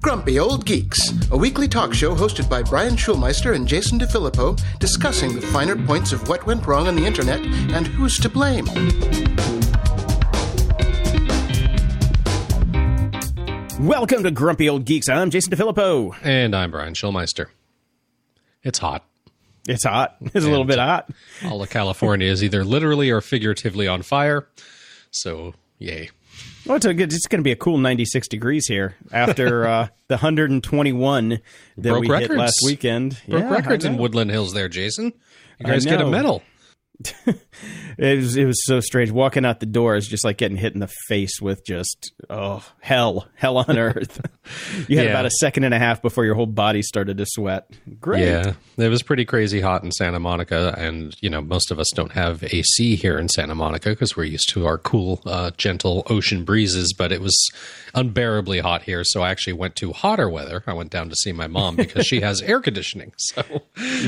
Grumpy Old Geeks, a weekly talk show hosted by Brian Schulmeister and Jason DeFilippo, discussing the finer points of what went wrong on the internet and who's to blame. Welcome to Grumpy Old Geeks. I'm Jason DeFilippo. And I'm Brian Schulmeister. It's hot. It's hot. It's a little bit hot. All of California is either literally or figuratively on fire. So, yay. Well, it's, a good, it's going to be a cool 96 degrees here after uh, the 121 that Broke we records. hit last weekend. Broke Yeah, records in. Woodland Hills there, Jason. You guys get a medal. It was, it was so strange. Walking out the door is just like getting hit in the face with just, oh, hell, hell on earth. you had Yeah. about a second and a half before your whole body started to sweat. Great. Yeah, it was pretty crazy hot in Santa Monica, and you know most of us don't have AC here in Santa Monica because we're used to our cool, uh, gentle ocean breezes. But it was unbearably hot here, so I actually went to hotter weather. I went down to see my mom because she has air conditioning. So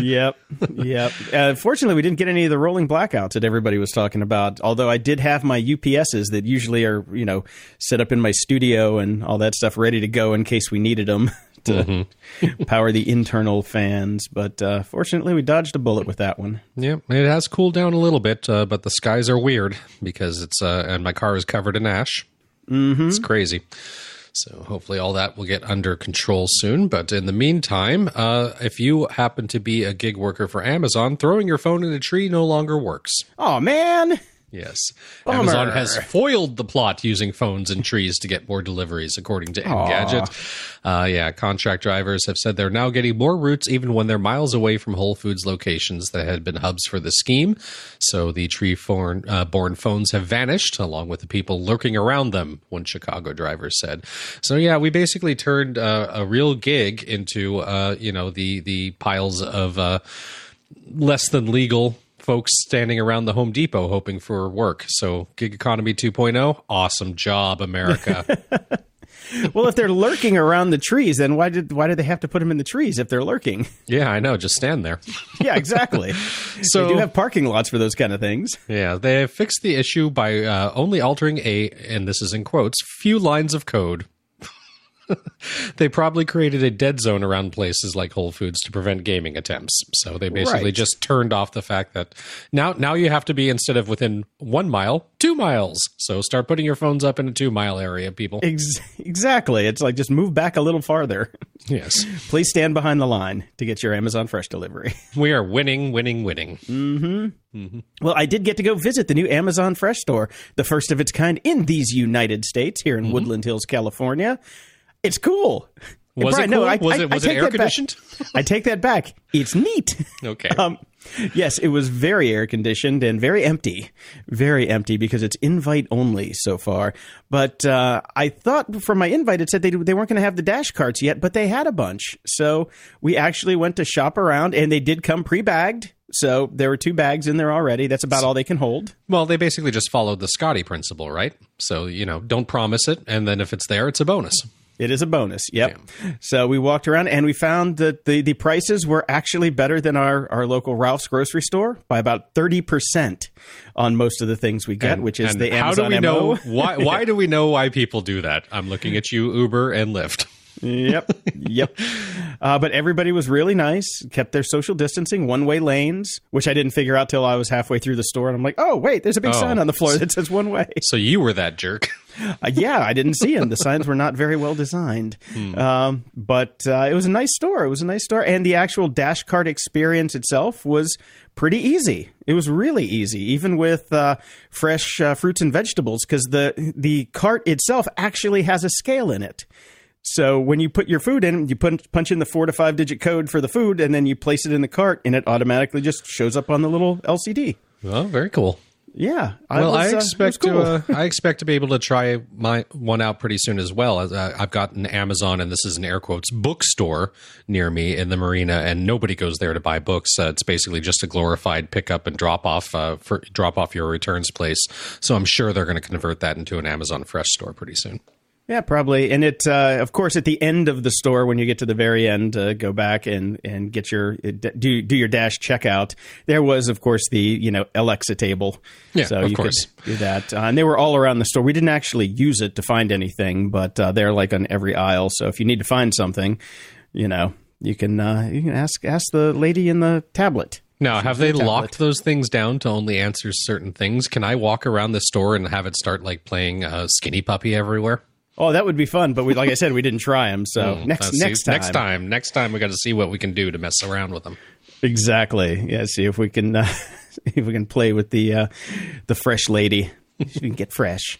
yep, yep. Uh, fortunately, we didn't get any of the rolling blackouts that everybody was talking about. Although I did have my UPSs that usually are, you know, set up in my studio and all that stuff ready to go in case we needed them to power the internal fans. But uh, fortunately, we dodged a bullet with that one. yeah, it has cooled down a little bit, uh, but the skies are weird because it's uh, and my car is covered in ash. Mm-hmm. It's crazy. So hopefully all that will get under control soon. But in the meantime, uh, if you happen to be a gig worker for Amazon, throwing your phone in a tree no longer works. Oh man. Yes. Bummer. Amazon has foiled the plot using phones and trees to get more deliveries, according to Engadget. Uh, yeah, contract drivers have said they're now getting more routes even when they're miles away from Whole Foods locations that had been hubs for the scheme. So the tree born, uh, born phones have vanished, along with the people lurking around them, one Chicago driver said. So yeah, we basically turned uh, a real gig into, uh, you know, the, the piles of uh, less than legal folks standing around the Home Depot hoping for work. So gig economy 2.0, awesome job, America. Well, if they're lurking around the trees, then why did why did they have to put them in the trees if they're lurking? yeah, I know. Just stand there. yeah, exactly. So- they do have parking lots for those kind of things. Yeah, they have fixed the issue by uh, only altering a, and this is in quotes, few lines of code. they probably created a dead zone around places like Whole Foods to prevent gaming attempts. So they basically Right. just turned off the fact that now now you have to be instead of within one mile, two miles. So start putting your phones up in a two mile area, people. Ex- exactly. It's like just move back a little farther. Yes, Please stand behind the line to get your Amazon Fresh delivery. we are winning, winning, winning. Well, I did get to go visit the new Amazon Fresh store, the first of its kind in these United States, here Mm-hmm. in Woodland Hills, California. It's cool. Was Brian, it cool? no, I- was I- it I was it air conditioned? I take that back. It's neat. Okay. Um, yes, it was very air conditioned and very empty, very empty because it's invite only so far. But uh, I thought from my invite it said they they weren't going to have the dash carts yet, but they had a bunch. So we actually went to shop around, and they did come pre bagged. So there were two bags in there already. That's about all they can hold. Well, they basically just followed the Scotty principle, right? So, you know, don't promise it, and then if it's there, it's a bonus. It is a bonus. Yep. So we walked around and we found that the, the prices were actually better than our, our local Ralph's grocery store by about 30% on most of the things we get, which is And the how do we MO. know why? Why do we know why people do that? I'm looking at you, Uber and Lyft. Yep. Yep. Uh, but everybody was really nice, kept their social distancing, one way lanes, which I didn't figure out till I was halfway through the store. And I'm like, oh, wait, there's a big Oh. sign on the floor that says one way. So you were that jerk. Uh, yeah, I didn't see him. The signs were not very well designed. Um, but uh, it was a nice store. It was a nice store. And the actual dash cart experience itself was pretty easy. It was really easy, even with uh, fresh uh, fruits and vegetables, because the, the cart itself actually has a scale in it. So when you put your food in, you put, punch in the four to five digit code for the food, and then you place it in the cart, and it automatically just shows up on the little LCD. Oh, very cool. Yeah. Well, was, I uh, expect cool. to. Uh, I expect to be able to try my one out pretty soon as well. As, uh, I've got an Amazon, and this is an air quotes bookstore near me in the marina, and nobody goes there to buy books. Uh, it's basically just a glorified pick up and drop off uh, for drop off your returns place. So I'm sure they're going to convert that into an Amazon Fresh store pretty soon. Yeah, probably. And it, uh, of course, at the end of the store, when you get to the very end, uh, go back and, and get your do do your dash checkout. There was, of course, the you know Alexa table. Yeah, so of you course. could do that. Uh, and they were all around the store. We didn't actually use it to find anything, but uh, they're like on every aisle. So if you need to find something, you know, you can uh, you can ask ask the lady in the tablet. Now, have they locked those things down to only answer certain things? Can I walk around the store and have it start like playing uh, Skinny Puppy everywhere? Oh, that would be fun, but we, like I said, we didn't try them. So next Uh, see- next time, next time, next time, we got to see what we can do to mess around with them. exactly. Yeah, see if we can uh, if we can play with the uh, the fresh lady. She can get fresh.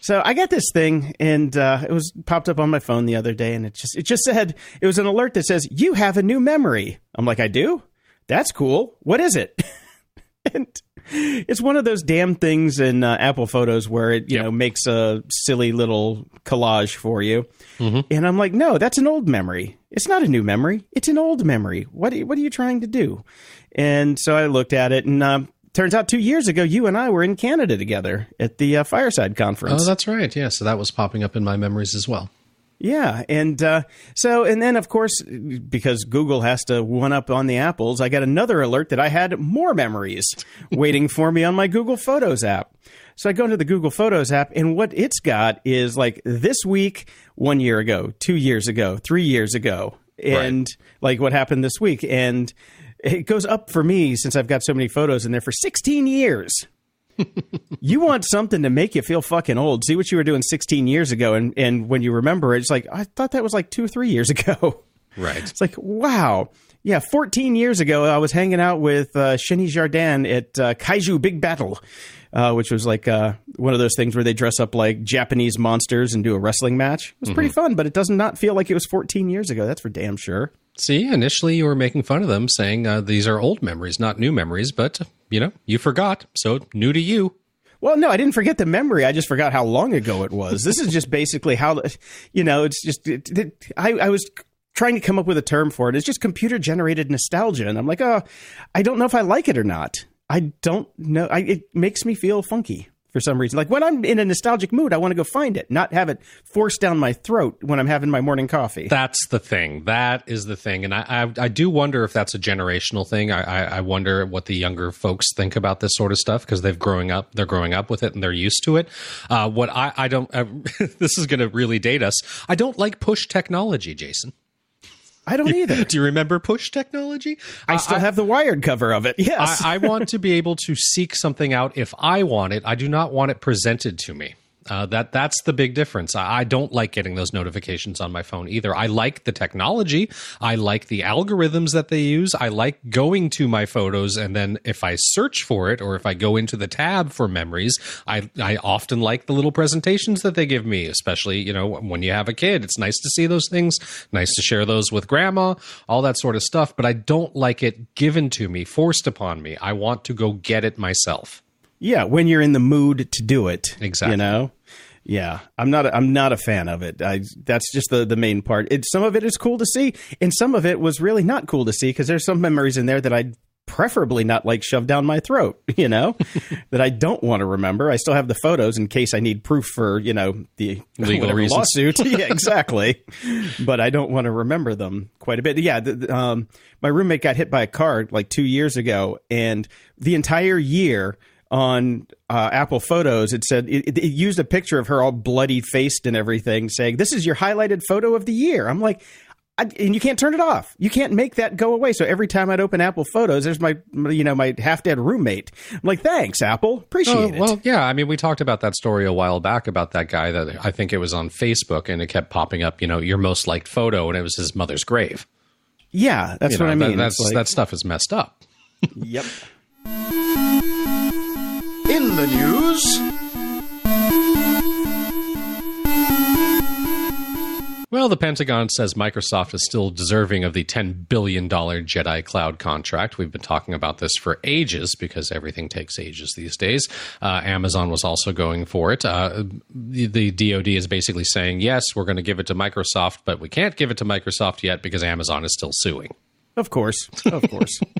So I got this thing, and uh, it was popped up on my phone the other day, and it just it just said it was an alert that says you have a new memory. I'm like, I do. That's cool. What is it? and it's one of those damn things in uh, Apple Photos where it you Yep. know makes a silly little collage for you, and I'm like, no, that's an old memory. It's not a new memory. It's an old memory. What are, what are you trying to do? And so I looked at it, and um, turns out two years ago, you and I were in Canada together at the uh, Fireside Conference. Oh, that's right. Yeah, so that was popping up in my memories as well. Yeah, and uh, so and then of course because Google has to one up on the apples, I got another alert that I had more memories waiting for me on my Google Photos app. So I go into the Google Photos app, and what it's got is like this week, one year ago, two years ago, three years ago, and like what happened this week, and it goes up for me since I've got so many photos in there for 16 years you want something to make you feel fucking old. See what you were doing 16 years ago, and, and when you remember it, it's like, I thought that was like two or three years ago. Right. It's like, wow. Yeah, 14 years ago, I was hanging out with uh, Shenny Jardin at uh, Kaiju Big Battle, uh, which was like uh, one of those things where they dress up like Japanese monsters and do a wrestling match. It was pretty fun, but it does not feel like it was 14 years ago. That's for damn sure. See, initially you were making fun of them, saying uh, these are old memories, not new memories, but, you know, you forgot. So new to you. Well, no, I didn't forget the memory. I just forgot how long ago it was. This is just basically how, you know, it's just, it, it, I, I was trying to come up with a term for it. It's just computer generated nostalgia. And I'm like, oh, I don't know if I like it or not. I don't know. I, it makes me feel funky for some reason. Like when I'm in a nostalgic mood, I want to go find it, not have it forced down my throat when I'm having my morning coffee. That's the thing. That is the thing, and I I, I do wonder if that's a generational thing. I, I I wonder what the younger folks think about this sort of stuff because they've growing up, they're growing up with it and they're used to it. Uh, what I I don't uh, this is going to really date us. I don't like push technology, Jason. I don't either. Do you remember push technology? I still have the wired cover of it. Yes. I, I want to be able to seek something out if I want it. I do not want it presented to me. Uh, that that's the big difference. I, I don't like getting those notifications on my phone either. I like the technology. I like the algorithms that they use. I like going to my photos and then if I search for it or if I go into the tab for memories, I I often like the little presentations that they give me. Especially you know when you have a kid, it's nice to see those things. Nice to share those with grandma, all that sort of stuff. But I don't like it given to me, forced upon me. I want to go get it myself. Yeah, when you're in the mood to do it. Exactly. You know? Yeah, I'm not. A, I'm not a fan of it. I, that's just the the main part. It, some of it is cool to see, and some of it was really not cool to see because there's some memories in there that I'd preferably not like shoved down my throat. You know, that I don't want to remember. I still have the photos in case I need proof for you know the Legal lawsuit. yeah, exactly. but I don't want to remember them quite a bit. Yeah, the, the, um, my roommate got hit by a car like two years ago, and the entire year on uh, Apple Photos, it said it, it used a picture of her all bloody faced and everything, saying, "This is your highlighted photo of the year." I'm like. I, and you can't turn it off. You can't make that go away. So every time I'd open Apple Photos, there's my, you know, my half dead roommate. I'm like, thanks, Apple, appreciate Oh, it. well, yeah. I mean, we talked about that story a while back about that guy that I think it was on Facebook and it kept popping up, you know, your most liked photo, and it was his mother's grave. yeah, that's You what know, I that- mean. that's, like- that stuff is messed up. yep. In the news, Well, the Pentagon says Microsoft is still deserving of the $10 billion Jedi Cloud contract. We've been talking about this for ages because everything takes ages these days. Uh, Amazon was also going for it. Uh, the, the DoD is basically saying, yes, we're going to give it to Microsoft, but we can't give it to Microsoft yet because Amazon is still suing. Of course, of course.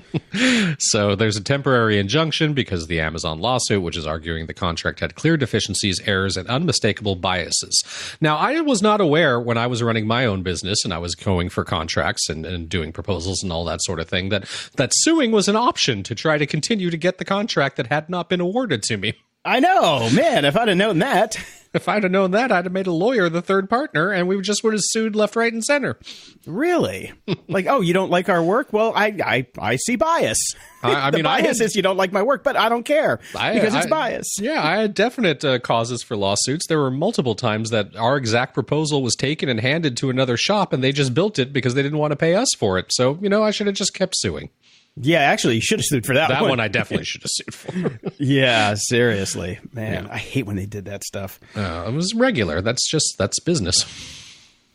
So there's a temporary injunction because of the Amazon lawsuit, which is arguing the contract had clear deficiencies, errors, and unmistakable biases. Now, I was not aware when I was running my own business and I was going for contracts and, and doing proposals and all that sort of thing that that suing was an option to try to continue to get the contract that had not been awarded to me. I know, man. If I'd have known that, If I'd have known that, I'd have made a lawyer the third partner, and we just would have sued left, right, and center. really, like, oh, you don't like our work? Well, I, I, I see bias. I- I the mean, I bias had- is you don't like my work, but I don't care I- because it's I- bias. Yeah, I had definite uh, causes for lawsuits. There were multiple times that our exact proposal was taken and handed to another shop, and they just built it because they didn't want to pay us for it. So, you know, I should have just kept suing. Yeah, actually, you should have sued for that, That one. one I definitely should have sued for. yeah, seriously, man. I hate when they did that stuff. Uh, it was regular. That's just that's business.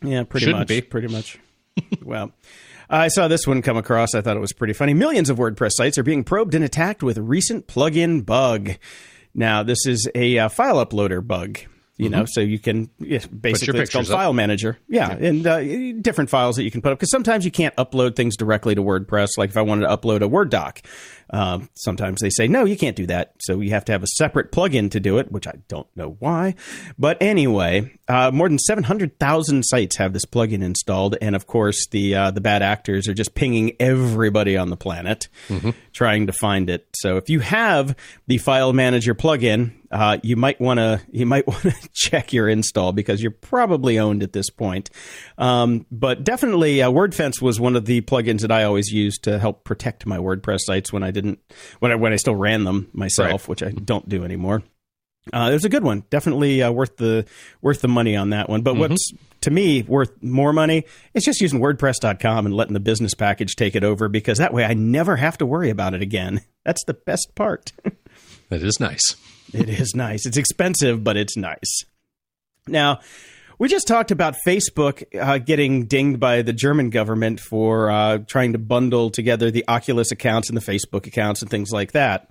Yeah, pretty Shouldn't much. be. Pretty much. well, I saw this one come across. I thought it was pretty funny. Millions of WordPress sites are being probed and attacked with a recent plugin bug. Now, this is a uh, file uploader bug. You know, so you can yeah, basically it's called up. File Manager. Yeah, and uh, different files that you can put up because sometimes you can't upload things directly to WordPress. Like if I wanted to upload a Word doc, um, sometimes they say no, you can't do that. So you have to have a separate plugin to do it, which I don't know why. But anyway, uh, more than seven hundred thousand sites have this plugin installed, and of course the uh, the bad actors are just pinging everybody on the planet trying to find it. So if you have the File Manager plugin, uh, you might want to you might want to check your install because you're probably owned at this point. Um, but definitely, uh, WordFence was one of the plugins that I always used to help protect my WordPress sites when I didn't when I when I still ran them myself, Right. which I don't do anymore. Uh, it was a good one, definitely uh, worth the worth the money on that one. But what's to me worth more money is just using WordPress.com and letting the business package take it over because that way I never have to worry about it again. That's the best part. That is nice. It is nice. It's expensive, but it's nice. Now, we just talked about Facebook uh, getting dinged by the German government for uh, trying to bundle together the Oculus accounts and the Facebook accounts and things like that.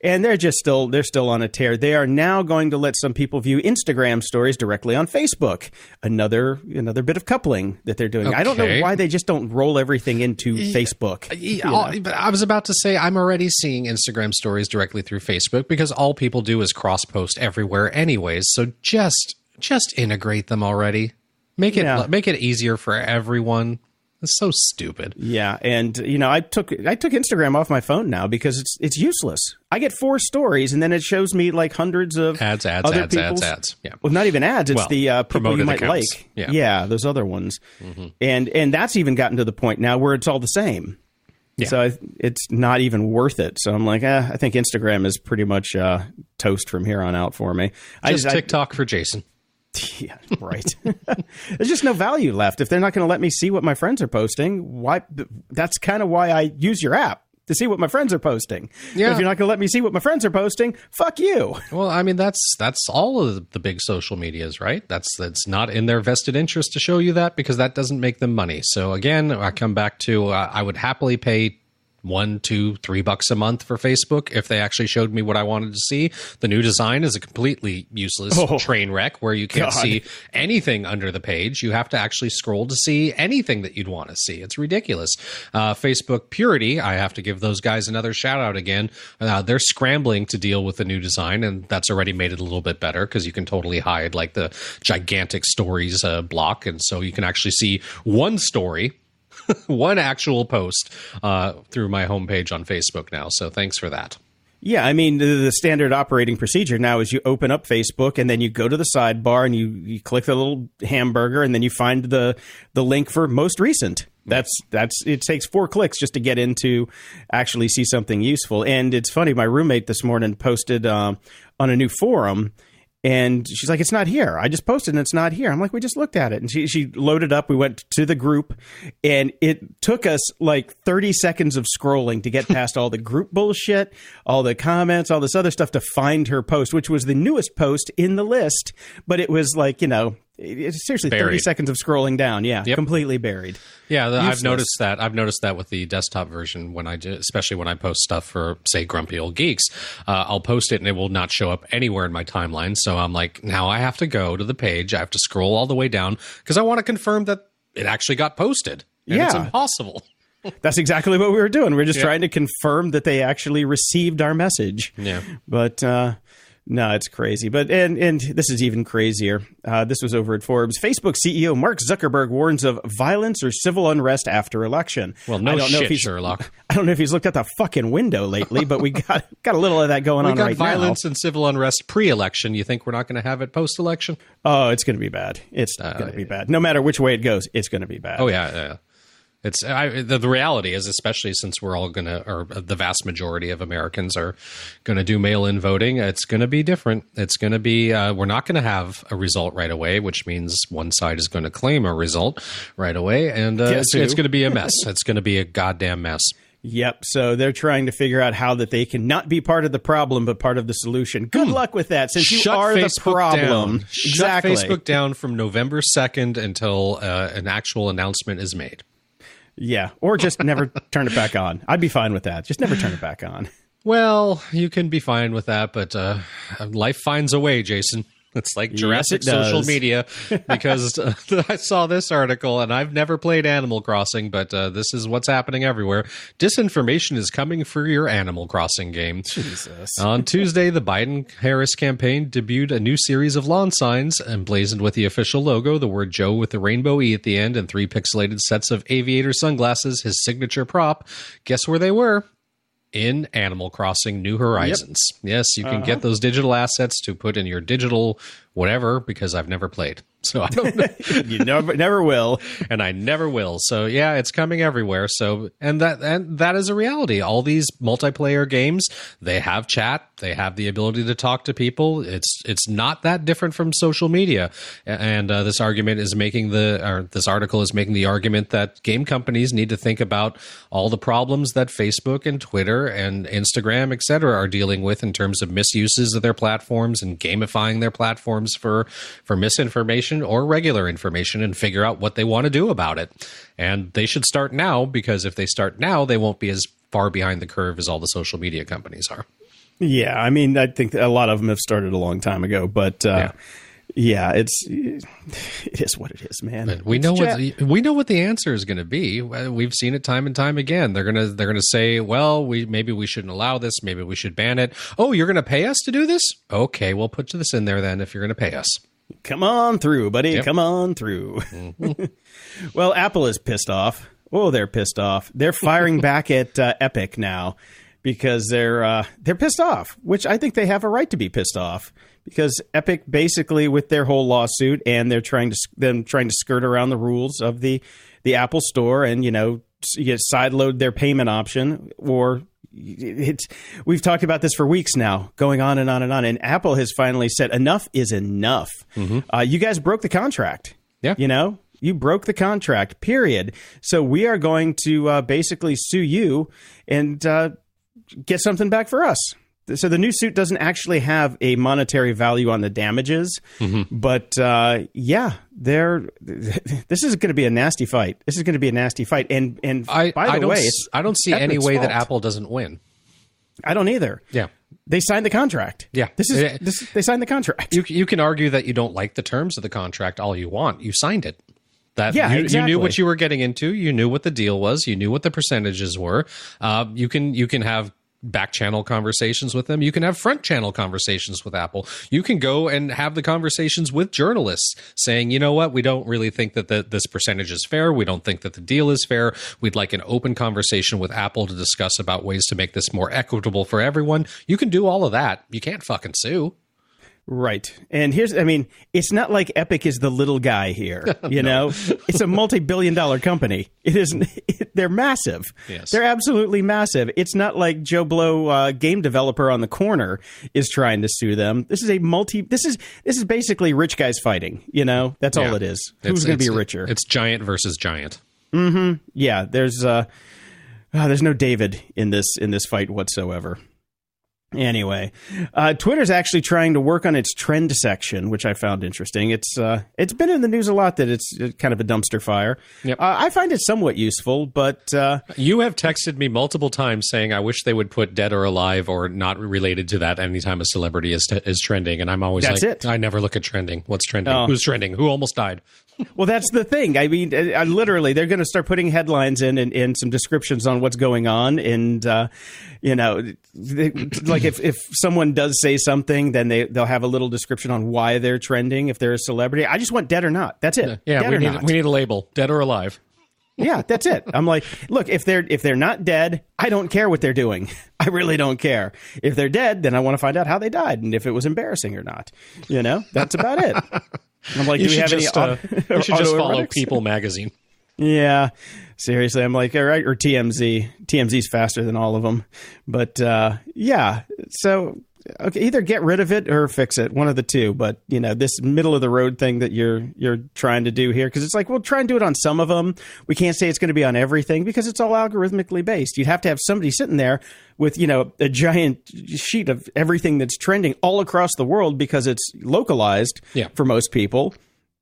And they're just still they're still on a tear. They are now going to let some people view Instagram stories directly on Facebook. Another another bit of coupling that they're doing. I don't know why they just don't roll everything into Facebook. Uh, yeah, all- but I was about to say I'm already seeing Instagram stories directly through Facebook because all people do is cross post everywhere anyways. So just just integrate them already. Make it Yeah. make it easier for everyone. It's so stupid. Yeah, and you know, I took I took Instagram off my phone now because it's it's useless. I get four stories, and then it shows me like hundreds of Ads, ads, other ads, ads, ads. Yeah. Well, not even ads. It's Well, the uh, people you might accounts. like. Yeah. Mm-hmm. those other ones, and and that's even gotten to the point now where it's all the same. Yeah. So I, it's not even worth it. So I'm like, eh, I think Instagram is pretty much uh, toast from here on out for me. I Just I- TikTok for Jason. yeah, right. There's just no value left. If they're not going to let me see what my friends are posting, why? That's kind of why I use your app to see what my friends are posting. Yeah. If you're not going to let me see what my friends are posting, fuck you. Well, I mean that's that's all of the big social medias, right? That's that's not in their vested interest to show you that because that doesn't make them money. So again, I come back to uh, I would happily pay one, two, three bucks a month for Facebook if they actually showed me what I wanted to see. The new design is a completely useless Oh. train wreck where you can't God. see anything under the page. You have to actually scroll to see anything that you'd want to see. It's ridiculous. Uh, Facebook Purity, I have to give those guys another shout out again. Uh, they're scrambling to deal with the new design, and that's already made it a little bit better because you can totally hide like the gigantic stories uh, block, and so you can actually see one story. one actual post uh, through my homepage on Facebook now. So thanks for that. Yeah, I mean the, the standard operating procedure now is you open up Facebook and then you go to the sidebar and you, you click the little hamburger and then you find the the link for most recent. That's that's it takes four clicks just to get into actually see something useful. And it's funny, my roommate this morning posted um, on a new forum. And she's like, "It's not here. I just posted, and it's not here." I'm like, "We just looked at it." And she she loaded up. We went to the group, and it took us like 30 seconds of scrolling to get past all the group bullshit, all the comments, all this other stuff to find her post, which was the newest post in the list. But it was like, you know, it's seriously 30 seconds of scrolling down. Yeah, Yep. completely buried. Yeah, the, I've noticed that. I've noticed that with the desktop version when I do, especially when I post stuff for say Grumpy Old Geeks, uh, I'll post it and it will not show up anywhere in my timeline. So I'm like, now I have to go to the page. I have to scroll all the way down because I want to confirm that it actually got posted. And it's impossible. That's exactly what we were doing. We are just yeah. trying to confirm that they actually received our message. Yeah. But uh, no, it's crazy. But and and this is even crazier. Uh, this was over at Forbes. Facebook CEO Mark Zuckerberg warns of violence or civil unrest after election. Well, no I don't shit, know if he's, Sherlock. I don't know if he's looked at the fucking window lately, but we got got a little of that going we on got right violence and civil unrest pre-election. You think we're not going to have it post-election? Oh, it's going to be bad. It's uh, going to be bad. No matter which way it goes, it's going to be bad. Oh yeah, yeah. It's I, the, the reality is, especially since we're all going to, or the vast majority of Americans are going to do mail-in voting. It's going to be different. It's going to be. Uh, we're not going to have a result right away, which means one side is going to claim a result right away, and uh, it's, it's going to be a mess. it's going to be a goddamn mess. Yep. So they're trying to figure out how that they can not be part of the problem, but part of the solution. Good hmm. luck with that, since Shut you are Facebook the problem. Down. Exactly. Shut Facebook down from November second until uh, an actual announcement is made. Yeah, or just never turn it back on. I'd be fine with that. Just never turn it back on. Well, you can be fine with that, but uh, life finds a way, Jason. It's like Jurassic yes, it social media because uh, I saw this article and I've never played Animal Crossing, but uh, this is what's happening everywhere. Disinformation is coming for your Animal Crossing game. Jesus. On Tuesday, the Biden Harris campaign debuted a new series of lawn signs emblazoned with the official logo, the word Joe with the rainbow E at the end, and three pixelated sets of aviator sunglasses, his signature prop. Guess where they were? In Animal Crossing New Horizons. Yep. Yes, you can uh-huh. get those digital assets to put in your digital whatever because I've never played. So I don't know. you never never will. And I never will. So yeah, it's coming everywhere. So and that and that is a reality. All these multiplayer games, they have chat, they have the ability to talk to people. It's it's not that different from social media. And uh, this argument is making the or this article is making the argument that game companies need to think about all the problems that Facebook and Twitter and Instagram, et cetera, are dealing with in terms of misuses of their platforms and gamifying their platforms for for misinformation or regular information and figure out what they want to do about it. And they should start now because if they start now, they won't be as far behind the curve as all the social media companies are. Yeah, I mean, I think a lot of them have started a long time ago, but uh, yeah. Yeah, it's it is what it is, man. we know what the, we know what the answer is going to be. We've seen it time and time again. They're gonna they're gonna say, well, we maybe we shouldn't allow this. Maybe we should ban it. Oh, you're going to pay us to do this? Okay, we'll put this in there then. If you're going to pay us, come on through, buddy. Yep. Come on through. Mm-hmm. well, Apple is pissed off. Oh, they're pissed off. They're firing back at uh, Epic now because they're uh, they're pissed off, which I think they have a right to be pissed off because Epic basically with their whole lawsuit and they're trying to them trying to skirt around the rules of the the Apple Store and you know you sideload their payment option or it's we've talked about this for weeks now going on and on and on and Apple has finally said enough is enough. Mm-hmm. Uh, you guys broke the contract. Yeah. You know, you broke the contract, period. So we are going to uh, basically sue you and uh, get something back for us so the new suit doesn't actually have a monetary value on the damages, mm-hmm. but uh, yeah, they're. This is going to be a nasty fight. This is going to be a nasty fight. And and I, by the I way, I don't see any way fault. that Apple doesn't win. I don't either. Yeah. They signed the contract. Yeah, this is this. They signed the contract. You you can argue that you don't like the terms of the contract all you want. You signed it. That yeah, you, exactly. you, knew what you were getting into. You knew what the deal was. You knew what the percentages were. Uh, you can you can have back channel conversations with them. You can have front channel conversations with Apple. You can go and have the conversations with journalists saying, you know what, we don't really think that the, this percentage is fair. We don't think that the deal is fair. We'd like an open conversation with Apple to discuss about ways to make this more equitable for everyone. You can do all of that. You can't fucking sue. Right. And here's, I mean, it's not like Epic is the little guy here. You no. know, it's a multi billion dollar company. It isn't, it, they're massive. Yes. They're absolutely massive. It's not like Joe Blow, uh, game developer on the corner, is trying to sue them. This is a multi, this is, this is basically rich guys fighting. You know, that's yeah. all it is. Who's going to be richer? It's giant versus giant. Mm hmm. Yeah. There's, uh, uh, there's no David in this, in this fight whatsoever. Anyway, uh, Twitter's actually trying to work on its trend section, which I found interesting. It's uh, it's been in the news a lot that it's kind of a dumpster fire. Yep. Uh, I find it somewhat useful, but uh, you have texted me multiple times saying I wish they would put dead or alive or not related to that anytime a celebrity is is trending, and I'm always That's like, it. I never look at trending. What's trending? Oh. Who's trending? Who almost died? Well, that's the thing. I mean, I, I literally, they're going to start putting headlines in and, and, some descriptions on what's going on, and uh, you know, they, like if if someone does say something, then they they'll have a little description on why they're trending. If they're a celebrity, I just want dead or not. That's it. Yeah, dead we need not. we need a label, dead or alive. Yeah, that's it. I'm like, look, if they're if they're not dead, I don't care what they're doing. I really don't care. If they're dead, then I want to find out how they died and if it was embarrassing or not. You know, that's about it. I'm like, you do we have just, any? Uh, you should just follow People Magazine. Yeah, seriously, I'm like, all right, or TMZ. TMZ's faster than all of them, but uh, yeah. So okay, either get rid of it or fix it, one of the two. But you know, this middle of the road thing that you're you're trying to do here, because it's like, we'll try and do it on some of them. We can't say it's going to be on everything because it's all algorithmically based. You'd have to have somebody sitting there with you know a giant sheet of everything that's trending all across the world because it's localized yeah. for most people,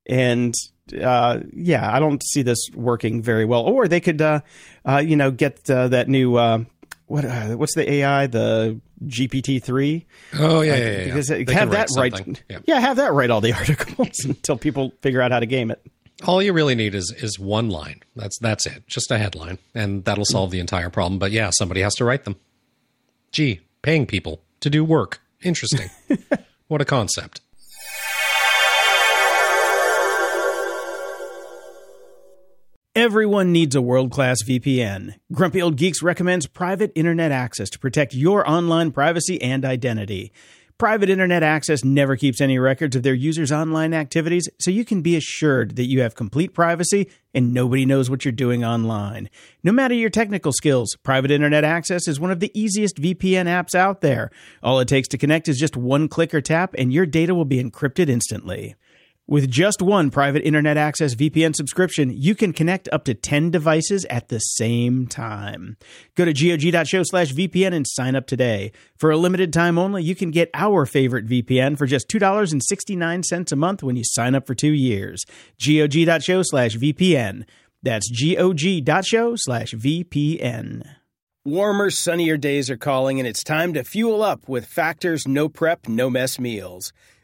and uh, yeah, I don't see this working very well. Or they could, uh, uh, you know, get uh, that new uh, what uh, what's the AI the GPT three? Oh yeah, yeah, yeah. Because yeah. have that right. Yeah. yeah, have that write all the articles until people figure out how to game it. All you really need is is one line. That's that's it. Just a headline, and that'll solve the entire problem. But yeah, somebody has to write them. Gee, paying people to do work. Interesting. what a concept. Everyone needs a world class VPN. Grumpy Old Geeks recommends private internet access to protect your online privacy and identity. Private internet access never keeps any records of their users' online activities, so you can be assured that you have complete privacy and nobody knows what you're doing online. No matter your technical skills, private internet access is one of the easiest VPN apps out there. All it takes to connect is just one click or tap, and your data will be encrypted instantly. With just one private internet access VPN subscription, you can connect up to 10 devices at the same time. Go to gog.show slash VPN and sign up today. For a limited time only, you can get our favorite VPN for just $2.69 a month when you sign up for two years. gog.show slash VPN. That's gog.show slash VPN. Warmer, sunnier days are calling, and it's time to fuel up with Factor's no prep, no mess meals.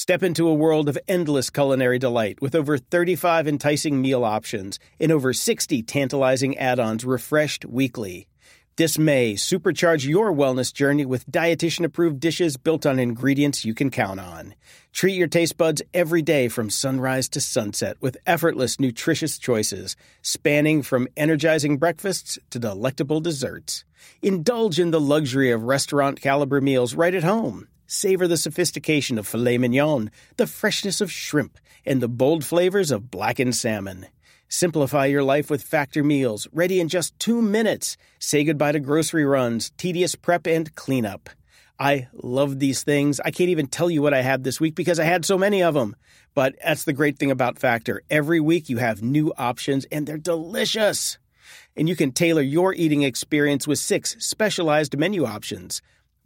Step into a world of endless culinary delight with over 35 enticing meal options and over 60 tantalizing add ons refreshed weekly. This May, supercharge your wellness journey with dietitian approved dishes built on ingredients you can count on. Treat your taste buds every day from sunrise to sunset with effortless, nutritious choices, spanning from energizing breakfasts to delectable desserts. Indulge in the luxury of restaurant caliber meals right at home. Savor the sophistication of filet mignon, the freshness of shrimp, and the bold flavors of blackened salmon. Simplify your life with Factor meals, ready in just two minutes. Say goodbye to grocery runs, tedious prep, and cleanup. I love these things. I can't even tell you what I had this week because I had so many of them. But that's the great thing about Factor. Every week you have new options and they're delicious. And you can tailor your eating experience with six specialized menu options.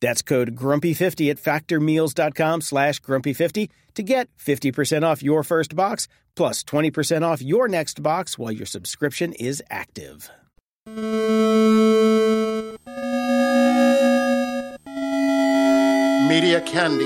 That's code GRUMPY50 at factormeals.com slash GRUMPY50 to get 50% off your first box plus 20% off your next box while your subscription is active. Media Candy.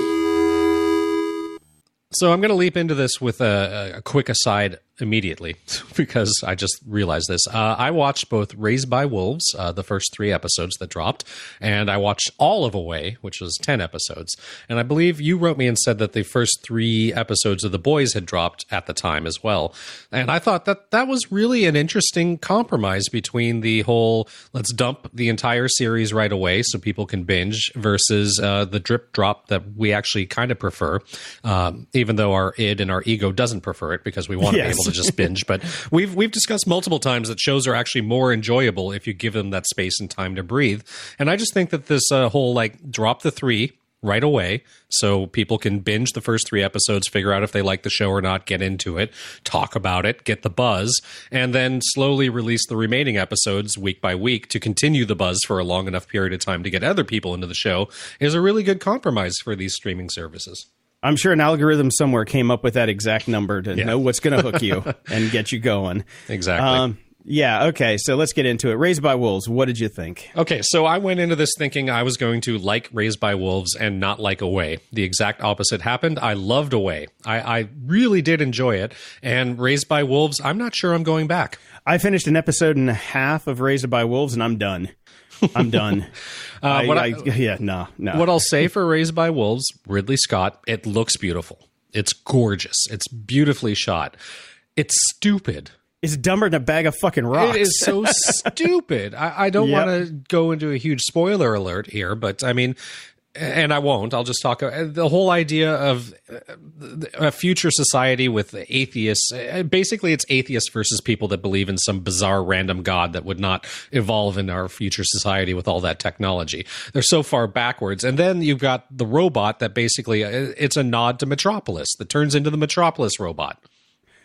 So I'm going to leap into this with a, a quick aside. Immediately because I just realized this. Uh, I watched both Raised by Wolves, uh, the first three episodes that dropped, and I watched all of Away, which was 10 episodes. And I believe you wrote me and said that the first three episodes of The Boys had dropped at the time as well. And I thought that that was really an interesting compromise between the whole let's dump the entire series right away so people can binge versus uh, the drip drop that we actually kind of prefer, um, even though our id and our ego doesn't prefer it because we want to Yes. be able to just binge. But we've we've discussed multiple times that shows are actually more enjoyable if you give them that space and time to breathe. And I just think that this uh, whole like drop the three right away so people can binge the first three episodes figure out if they like the show or not get into it talk about it get the buzz and then slowly release the remaining episodes week by week to continue the buzz for a long enough period of time to get other people into the show is a really good compromise for these streaming services I'm sure an algorithm somewhere came up with that exact number to Yeah. know what's going to hook you and get you going. exactly Um, yeah. Okay. So let's get into it. Raised by Wolves. What did you think? Okay, so I went into this thinking I was going to like Raised by Wolves and not like Away. The exact opposite happened. I loved Away. I, I really did enjoy it. And Raised by Wolves, I'm not sure I'm going back. I finished an episode and a half of Raised by Wolves, and I'm done. I'm done. Uh, I, what I, I- yeah. No. No. What I'll say for Raised by Wolves, Ridley Scott, it looks beautiful. It's gorgeous. It's beautifully shot. It's stupid. it's dumber than a bag of fucking rocks. It is so stupid. I, I don't Yep. want to go into a huge spoiler alert here, but I mean, and I won't. I'll just talk uh, the whole idea of uh, a future society with atheists. uh, Basically, it's atheists versus people that believe in some bizarre random god that would not evolve in our future society with all that technology. They're so far backwards. And then you've got the robot that basically it's a nod to Metropolis that turns into the Metropolis robot.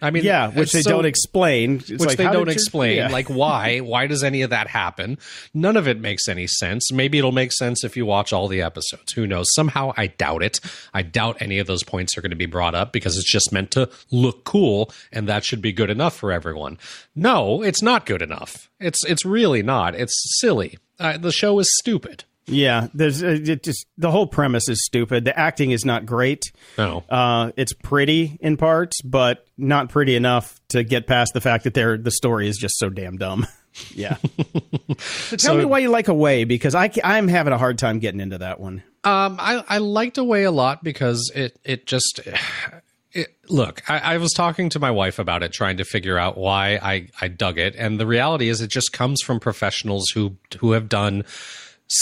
I mean, yeah, which they so- don't explain. It's which like, they don't you- explain. yeah. Like why? Why does any of that happen? None of it makes any sense. Maybe it'll make sense if you watch all the episodes. Who knows? Somehow I doubt it. I doubt any of those points are going to be brought up because it's just meant to look cool and that should be good enough for everyone. No, it's not good enough. It's it's really not. It's silly. Uh, the show is stupid. Yeah, there's uh, it just the whole premise is stupid. The acting is not great. No. Uh, it's pretty in parts, but not pretty enough to get past the fact that they're, the story is just so damn dumb. yeah. so tell me why you like Away because I I'm having a hard time getting into that one. Um, I, I liked Away a lot because it it just it, look. I, I was talking to my wife about it, trying to figure out why I I dug it, and the reality is it just comes from professionals who who have done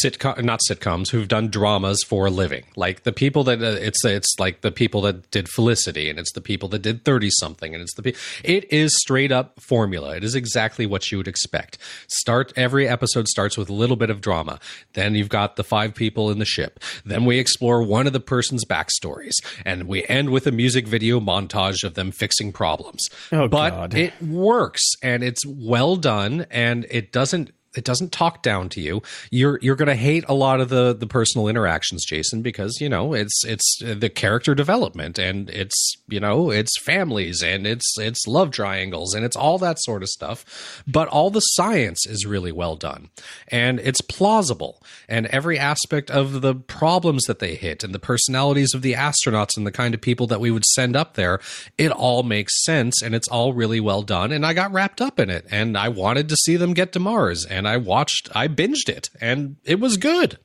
sitcom not sitcoms who've done dramas for a living. Like the people that uh, it's it's like the people that did felicity and it's the people that did 30 something and it's the pe- it is straight up formula. It is exactly what you would expect. Start every episode starts with a little bit of drama. Then you've got the five people in the ship. Then we explore one of the person's backstories and we end with a music video montage of them fixing problems. Oh, but God. it works and it's well done and it doesn't it doesn't talk down to you. You're you're going to hate a lot of the the personal interactions, Jason, because you know it's it's the character development and it's you know it's families and it's it's love triangles and it's all that sort of stuff. But all the science is really well done and it's plausible and every aspect of the problems that they hit and the personalities of the astronauts and the kind of people that we would send up there, it all makes sense and it's all really well done. And I got wrapped up in it and I wanted to see them get to Mars and I watched, I binged it and it was good.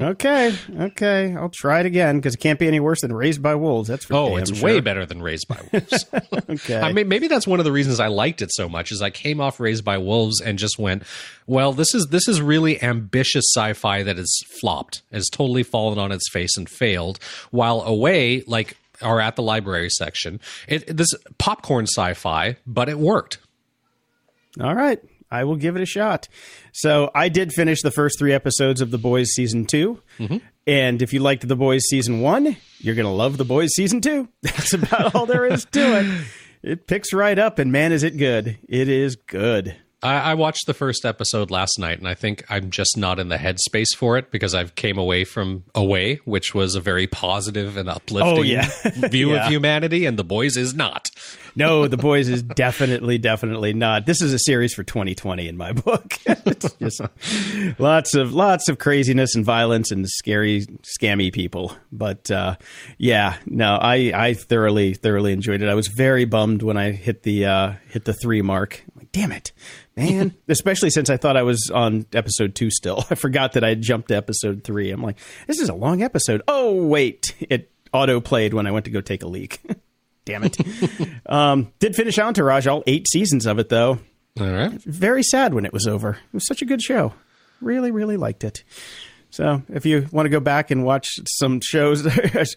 Okay, okay, I'll try it again because it can't be any worse than Raised by Wolves. That's for Oh, it's sure. way better than Raised by Wolves. Okay. I mean, maybe that's one of the reasons I liked it so much. Is I came off Raised by Wolves and just went, well, this is this is really ambitious sci-fi that has flopped, has totally fallen on its face and failed. While Away, like, are at the library section, it this popcorn sci-fi, but it worked. All right. I will give it a shot. So I did finish the first three episodes of The Boys season 2 mm-hmm. And if you liked The Boys season one, you're going to love The Boys season two. That's about all there is to it. It picks right up, and man, is it good. It is good. I, I watched the first episode last night, and I think I'm just not in the headspace for it because I've came away from Away, which was a very positive and uplifting Oh, yeah. view Yeah. of humanity, and The Boys is not. No, The Boys is definitely, definitely not. This is a series for 2020 in my book. it's just lots of lots of craziness and violence and scary, scammy people. But uh, yeah, no, I I thoroughly thoroughly enjoyed it. I was very bummed when I hit the uh, hit the three mark. I'm like, damn it, man! Especially since I thought I was on episode two still. I forgot that I jumped to episode three. I'm like, this is a long episode. Oh wait, it auto played when I went to go take a leak. Damn it. um, did finish Entourage, all eight seasons of it, though. All right. Very sad when it was over. It was such a good show. Really, really liked it. So if you want to go back and watch some shows, a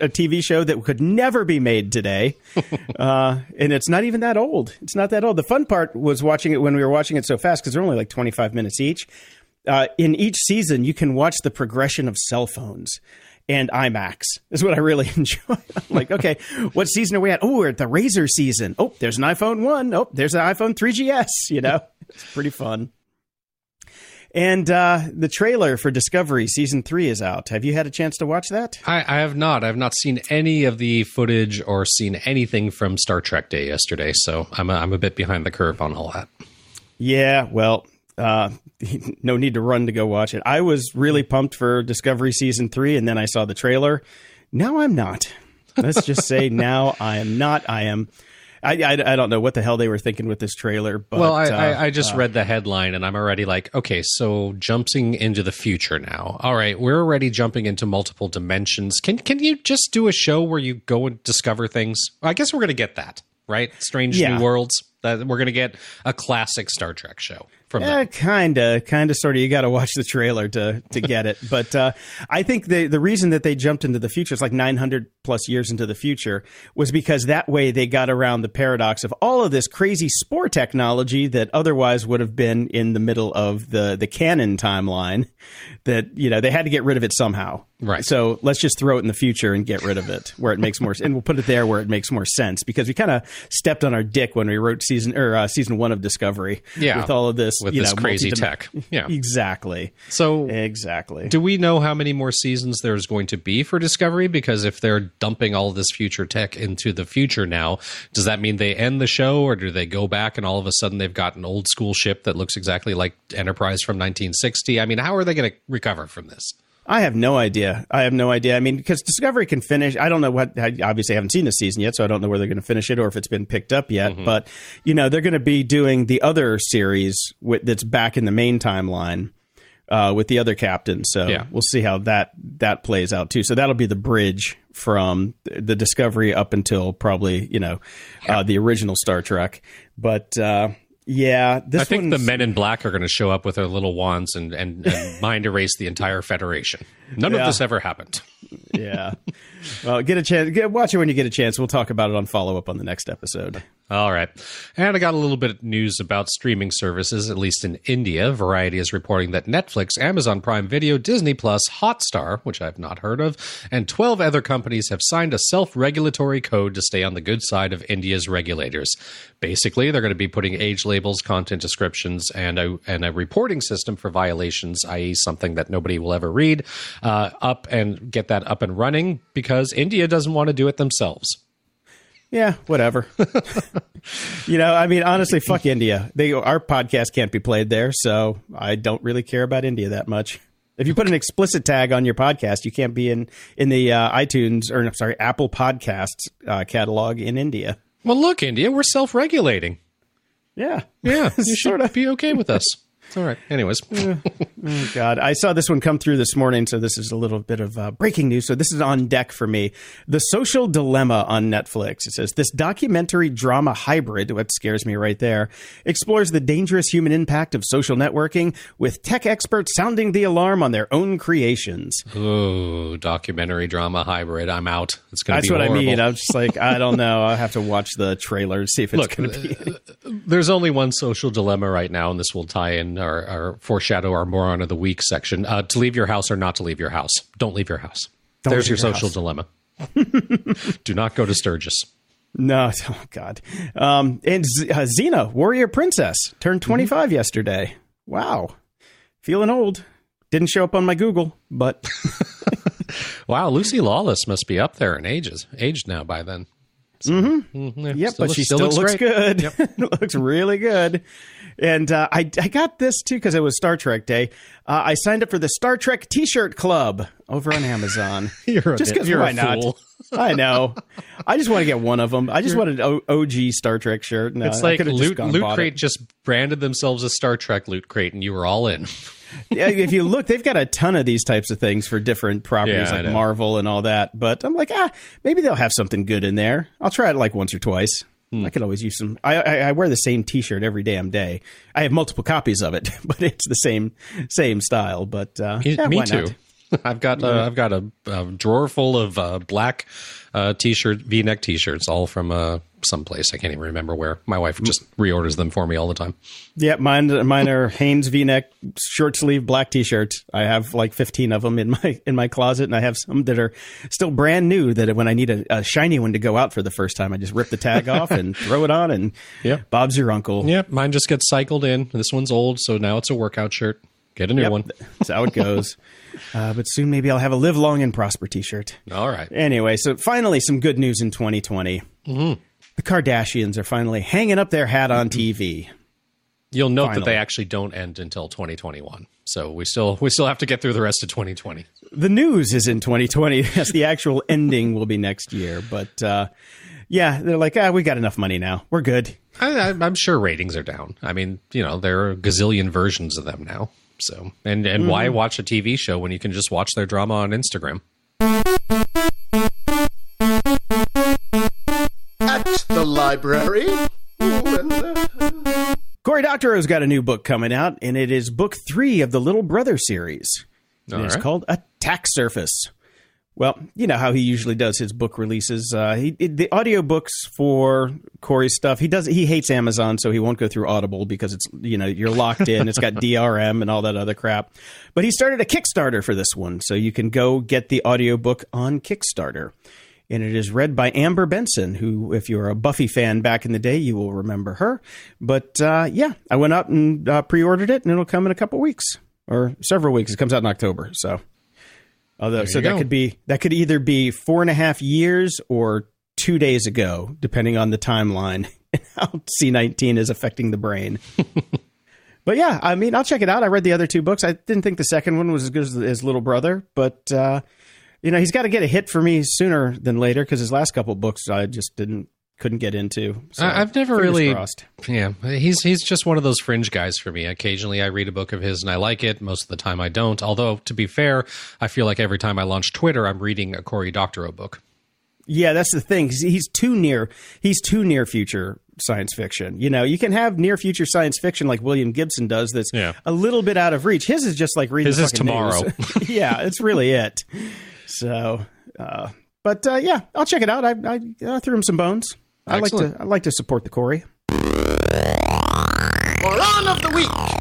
TV show that could never be made today, uh, and it's not even that old. It's not that old. The fun part was watching it when we were watching it so fast because they're only like 25 minutes each. Uh, in each season, you can watch the progression of cell phones and IMAX is what I really enjoy. I'm like, okay, what season are we at? Oh, we're at the Razr season. Oh, there's an iPhone 1. Oh, there's an iPhone 3GS, you know? it's pretty fun. And uh, the trailer for Discovery season three is out. Have you had a chance to watch that? I, I have not. I've not seen any of the footage or seen anything from Star Trek Day yesterday, so I'm a, I'm a bit behind the curve on all that. Yeah, well, uh, no need to run to go watch it. I was really pumped for Discovery season three, and then I saw the trailer. Now I'm not. Let's just say now I am not. I am. I, I, I, don't know what the hell they were thinking with this trailer. But, well, I, uh, I, I just uh, read the headline and I'm already like, okay, so jumping into the future now. All right, we're already jumping into multiple dimensions. Can can you just do a show where you go and discover things? I guess we're going to get that, right? Strange yeah. New Worlds. That we're going to get a classic Star Trek show from yeah, kind of, kind of, sort of. You got to watch the trailer to to get it. But uh, I think the the reason that they jumped into the future, it's like 900 plus years into the future, was because that way they got around the paradox of all of this crazy spore technology that otherwise would have been in the middle of the the canon timeline. That you know they had to get rid of it somehow. Right. So let's just throw it in the future and get rid of it where it makes more, and we'll put it there where it makes more sense because we kind of stepped on our dick when we wrote season or uh, season one of Discovery. Yeah. With all of this with this know, crazy tech. Yeah, exactly. So exactly. Do we know how many more seasons there's going to be for Discovery? Because if they're dumping all this future tech into the future now, does that mean they end the show, or do they go back and all of a sudden they've got an old school ship that looks exactly like Enterprise from 1960? I mean, how are they going to recover from this? I have no idea. I have no idea. I mean, because Discovery can finish. I don't know what. I obviously haven't seen the season yet, so I don't know where they're going to finish it or if it's been picked up yet. Mm-hmm. But you know, they're going to be doing the other series with, that's back in the main timeline uh, with the other captain. So yeah. we'll see how that that plays out too. So that'll be the bridge from the Discovery up until probably you know uh, the original Star Trek. But uh, yeah, I think the Men in Black are going to show up with their little wands and, and, and mind erase the entire Federation. None yeah. of this ever happened. yeah. Well, get a chance. Get, watch it when you get a chance. We'll talk about it on follow up on the next episode. All right. And I got a little bit of news about streaming services, at least in India. Variety is reporting that Netflix, Amazon Prime Video, Disney Plus, Hotstar, which I've not heard of, and 12 other companies have signed a self regulatory code to stay on the good side of India's regulators. Basically, they're going to be putting age labels, content descriptions, and a, and a reporting system for violations, i.e., something that nobody will ever read, uh, up and get that up and running because India doesn't want to do it themselves yeah, whatever. you know, I mean, honestly, fuck India. They our podcast can't be played there, so I don't really care about India that much. If you put an explicit tag on your podcast, you can't be in in the uh, iTunes or I'm sorry, Apple Podcasts uh, catalog in India. Well, look, India, we're self-regulating. Yeah, yeah, you should be okay with us. All right. Anyways. oh, God. I saw this one come through this morning, so this is a little bit of uh, breaking news. So this is on deck for me. The Social Dilemma on Netflix. It says this documentary drama hybrid, what scares me right there, explores the dangerous human impact of social networking with tech experts sounding the alarm on their own creations. Oh, documentary drama hybrid. I'm out. It's going to be That's what horrible. I mean. I'm just like, I don't know. I'll have to watch the trailer to see if it's going to be. Uh, there's only one social dilemma right now, and this will tie in our, our foreshadow our moron of the week section. Uh, to leave your house or not to leave your house. Don't leave your house. Don't There's your, your social dilemma. Do not go to Sturgis. No, oh God. Um, and Z- uh, Xena, warrior princess, turned 25 mm-hmm. yesterday. Wow. Feeling old. Didn't show up on my Google, but. wow, Lucy Lawless must be up there in ages, aged now by then. So, mm, yeah, Yep, still but looks- she still, looks, great. good. Yep. Looks really good. And uh, I, I got this too because it was Star Trek Day. Uh, I signed up for the Star Trek T-shirt club over on Amazon. You're just because you're why a not? I know. I just want to get one of them. I just want an o- OG Star Trek shirt. No, It's like could've just Loot, Loot bought Crate it. just branded themselves as Star Trek Loot Crate, and you were all in. yeah, if you look, they've got a ton of these types of things for different properties Yeah, like. Marvel and all that. But I'm like, ah, maybe they'll have something good in there. I'll try it like once or twice. Hmm. I could always use some. I, I, I wear the same T-shirt every damn day. I have multiple copies of it, but it's the same same style. But uh, Me, yeah, me why too. not? I've got uh, I've got a, a drawer full of uh, black uh, t-shirt V-neck t-shirts, all from uh, someplace I can't even remember where. My wife just reorders them for me all the time. Yeah, mine mine are Hanes V-neck short sleeve black T-shirts. I have like 15 of them in my in my closet, and I have some that are still brand new. That when I need a, a shiny one to go out for the first time, I just rip the tag off and throw it on, and Yeah. Bob's your uncle. Yeah, mine just gets cycled in. This one's old, so now it's a workout shirt. Get a new Yep, one. That's how it goes. uh, but soon maybe I'll have a live long and prosper T-shirt. All right. Anyway, so finally some good news in 2020. Mm-hmm. The Kardashians are finally hanging up their hat on TV. You'll note that they actually don't end until 2021. So we still we still have to get through the rest of 2020. The news is in 2020. Yes, the actual ending will be next year. But uh, yeah, they're like, ah, we got enough money now. We're good. I, I, I'm sure ratings are down. I mean, you know, there are a gazillion versions of them now. So, and and why watch a TV show when you can just watch their drama on Instagram? Library. Ooh, and, Cory Doctorow's got a new book coming out, and it is book three of the Little Brother series. All it's right. called Attack Surface. Well, you know how he usually does his book releases. Uh, he the audiobooks for Cory's stuff. He does. He hates Amazon, so he won't go through Audible because it's you know you're locked in. It's got DRM and all that other crap. But he started a Kickstarter for this one, so you can go get the audiobook on Kickstarter. And it is read by Amber Benson, who, if you're a Buffy fan back in the day, you will remember her. But uh, yeah, I went out and uh, pre-ordered it, and it'll come in a couple weeks or several weeks. It comes out in October, so. Although, so that go. could be that could either be four and a half years or two days ago, depending on the timeline and how C nineteen is affecting the brain. but yeah, I mean, I'll check it out. I read the other two books. I didn't think the second one was as good as his little brother, but uh, you know, he's got to get a hit for me sooner than later because his last couple books I just didn't couldn't get into. So, I- I've never really- crossed. Yeah, he's he's just one of those fringe guys for me. Occasionally, I read a book of his and I like it. Most of the time, I don't. Although, to be fair, I feel like every time I launch Twitter, I'm reading a Cory Doctorow book. Yeah, that's the thing. He's- too near. He's too near future science fiction. You know, you can have near future science fiction like William Gibson does. That's Yeah. a little bit out of reach. His is just like reading. His is tomorrow. yeah, it's really it. So, uh, but uh, yeah, I'll check it out. I, I, I threw him some bones. I like to. I like to support the Cory. moron of the week.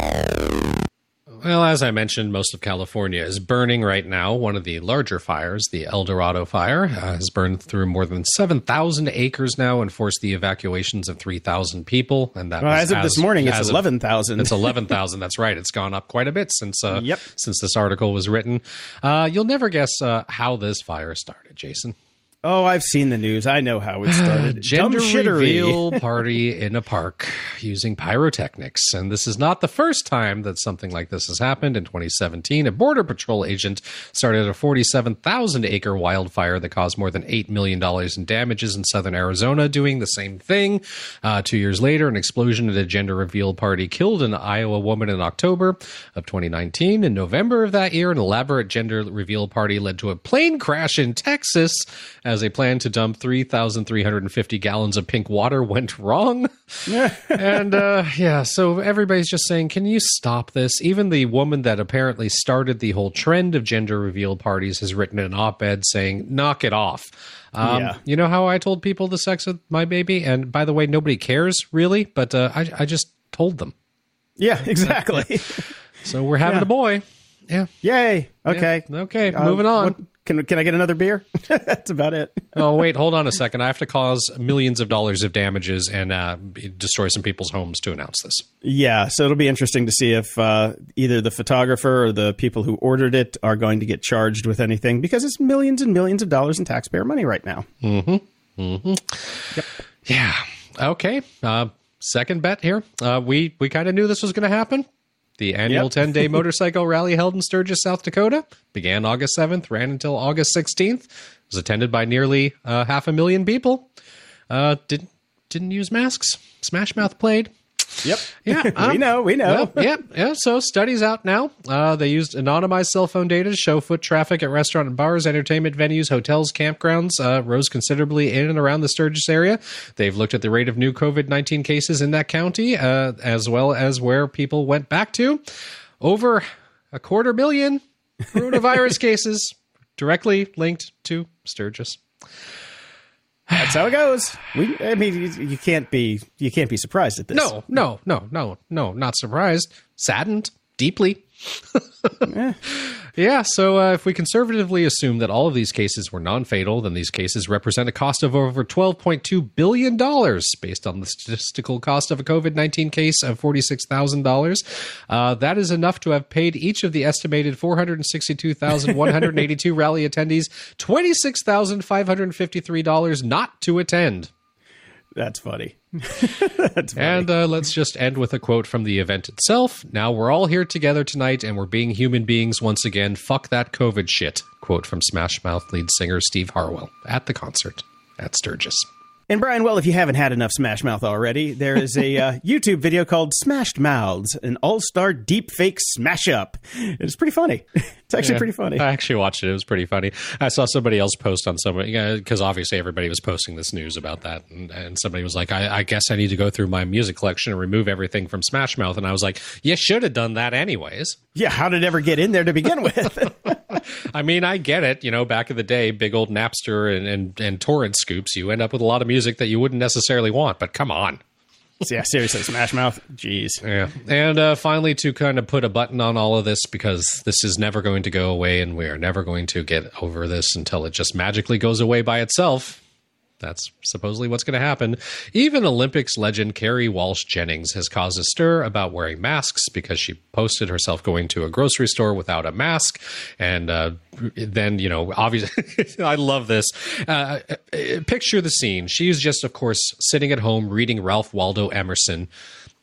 Well, as I mentioned, most of California is burning right now. One of the larger fires, the El Dorado fire, uh, has burned through more than 7,000 acres now and forced the evacuations of 3,000 people. And that Well, as of this morning, it's eleven thousand. It's eleven thousand. That's right. It's gone up quite a bit since uh, Yep. since this article was written. Uh, you'll never guess uh, how this fire started, Jason. Oh, I've seen the news. I know how it started. Gender reveal party in a park using pyrotechnics, and this is not the first time that something like this has happened. In 2017, a border patrol agent started a 47,000 acre wildfire that caused more than eight million dollars in damages in southern Arizona. Doing the same thing, uh, two years later, an explosion at a gender reveal party killed an Iowa woman in October of 2019. In November of that year, an elaborate gender reveal party led to a plane crash in Texas as a plan to dump 3,350 gallons of pink water went wrong. and uh, yeah, so everybody's just saying, can you stop this? Even the woman that apparently started the whole trend of gender reveal parties has written an op ed saying, knock it off. Um, Yeah. You know how I told people the sex of my baby? And by the way, nobody cares really, but uh, I, I just told them. Yeah, exactly. So we're having Yeah. a boy. Yeah. Yay. Okay. Yeah. Okay. Uh, moving on. what- can can I get another beer? That's about it. oh wait, hold on a second. I have to cause millions of dollars of damages and uh, destroy some people's homes to announce this. Yeah, so it'll be interesting to see if uh, either the photographer or the people who ordered it are going to get charged with anything because it's millions and millions of dollars in taxpayer money right now. Mm-hmm. Mm-hmm. Yep. Yeah. Okay. Uh, second bet here. Uh, we we kind of knew this was going to happen. The annual yep. 10 day motorcycle rally held in Sturgis, South Dakota, began August 7th, ran until August 16th. Was attended by nearly uh, half a million people. Uh, didn't didn't use masks. Smash Mouth played. Yep. Yeah. Um, we know. We know. Well, yeah. Yeah. So studies out now. Uh, they used anonymized cell phone data to show foot traffic at restaurant and bars, entertainment venues, hotels, campgrounds uh, rose considerably in and around the Sturgis area. They've looked at the rate of new COVID 19 cases in that county, uh, as well as where people went back to. Over a quarter million coronavirus cases directly linked to Sturgis. That's how it goes. We, I mean, you, you, can't be you can't be surprised at this. No, no, no, no, no, not surprised. Saddened deeply. eh. Yeah, so uh, if we conservatively assume that all of these cases were non fatal, then these cases represent a cost of over $12.2 billion based on the statistical cost of a COVID 19 case of $46,000. Uh, that is enough to have paid each of the estimated 462,182 rally attendees $26,553 not to attend. That's funny. And uh, let's just end with a quote from the event itself. Now we're all here together tonight and we're being human beings once again. Fuck that COVID shit. Quote from Smash Mouth lead singer Steve Harwell at the concert at Sturgis. And Brian, well, if you haven't had enough Smash Mouth already, there is a uh, YouTube video called Smashed Mouths, an all-star deep fake smash up. It's pretty funny. It's actually yeah, pretty funny. I actually watched it. It was pretty funny. I saw somebody else post on somebody because obviously everybody was posting this news about that, and, and somebody was like, I, "I guess I need to go through my music collection and remove everything from Smash Mouth," and I was like, "You should have done that anyways." Yeah, how did it ever get in there to begin with? I mean, I get it. You know, back in the day, big old Napster and, and, and torrent scoops, you end up with a lot of music that you wouldn't necessarily want. But come on. yeah, seriously, Smash Mouth. Jeez. Yeah. And uh, finally, to kind of put a button on all of this, because this is never going to go away, and we are never going to get over this until it just magically goes away by itself that's supposedly what's going to happen. Even Olympics legend Kerri Walsh Jennings has caused a stir about wearing masks because she posted herself going to a grocery store without a mask. And uh, then, you know, obviously, I love this. Uh, picture the scene. She's just, of course, sitting at home reading Ralph Waldo Emerson.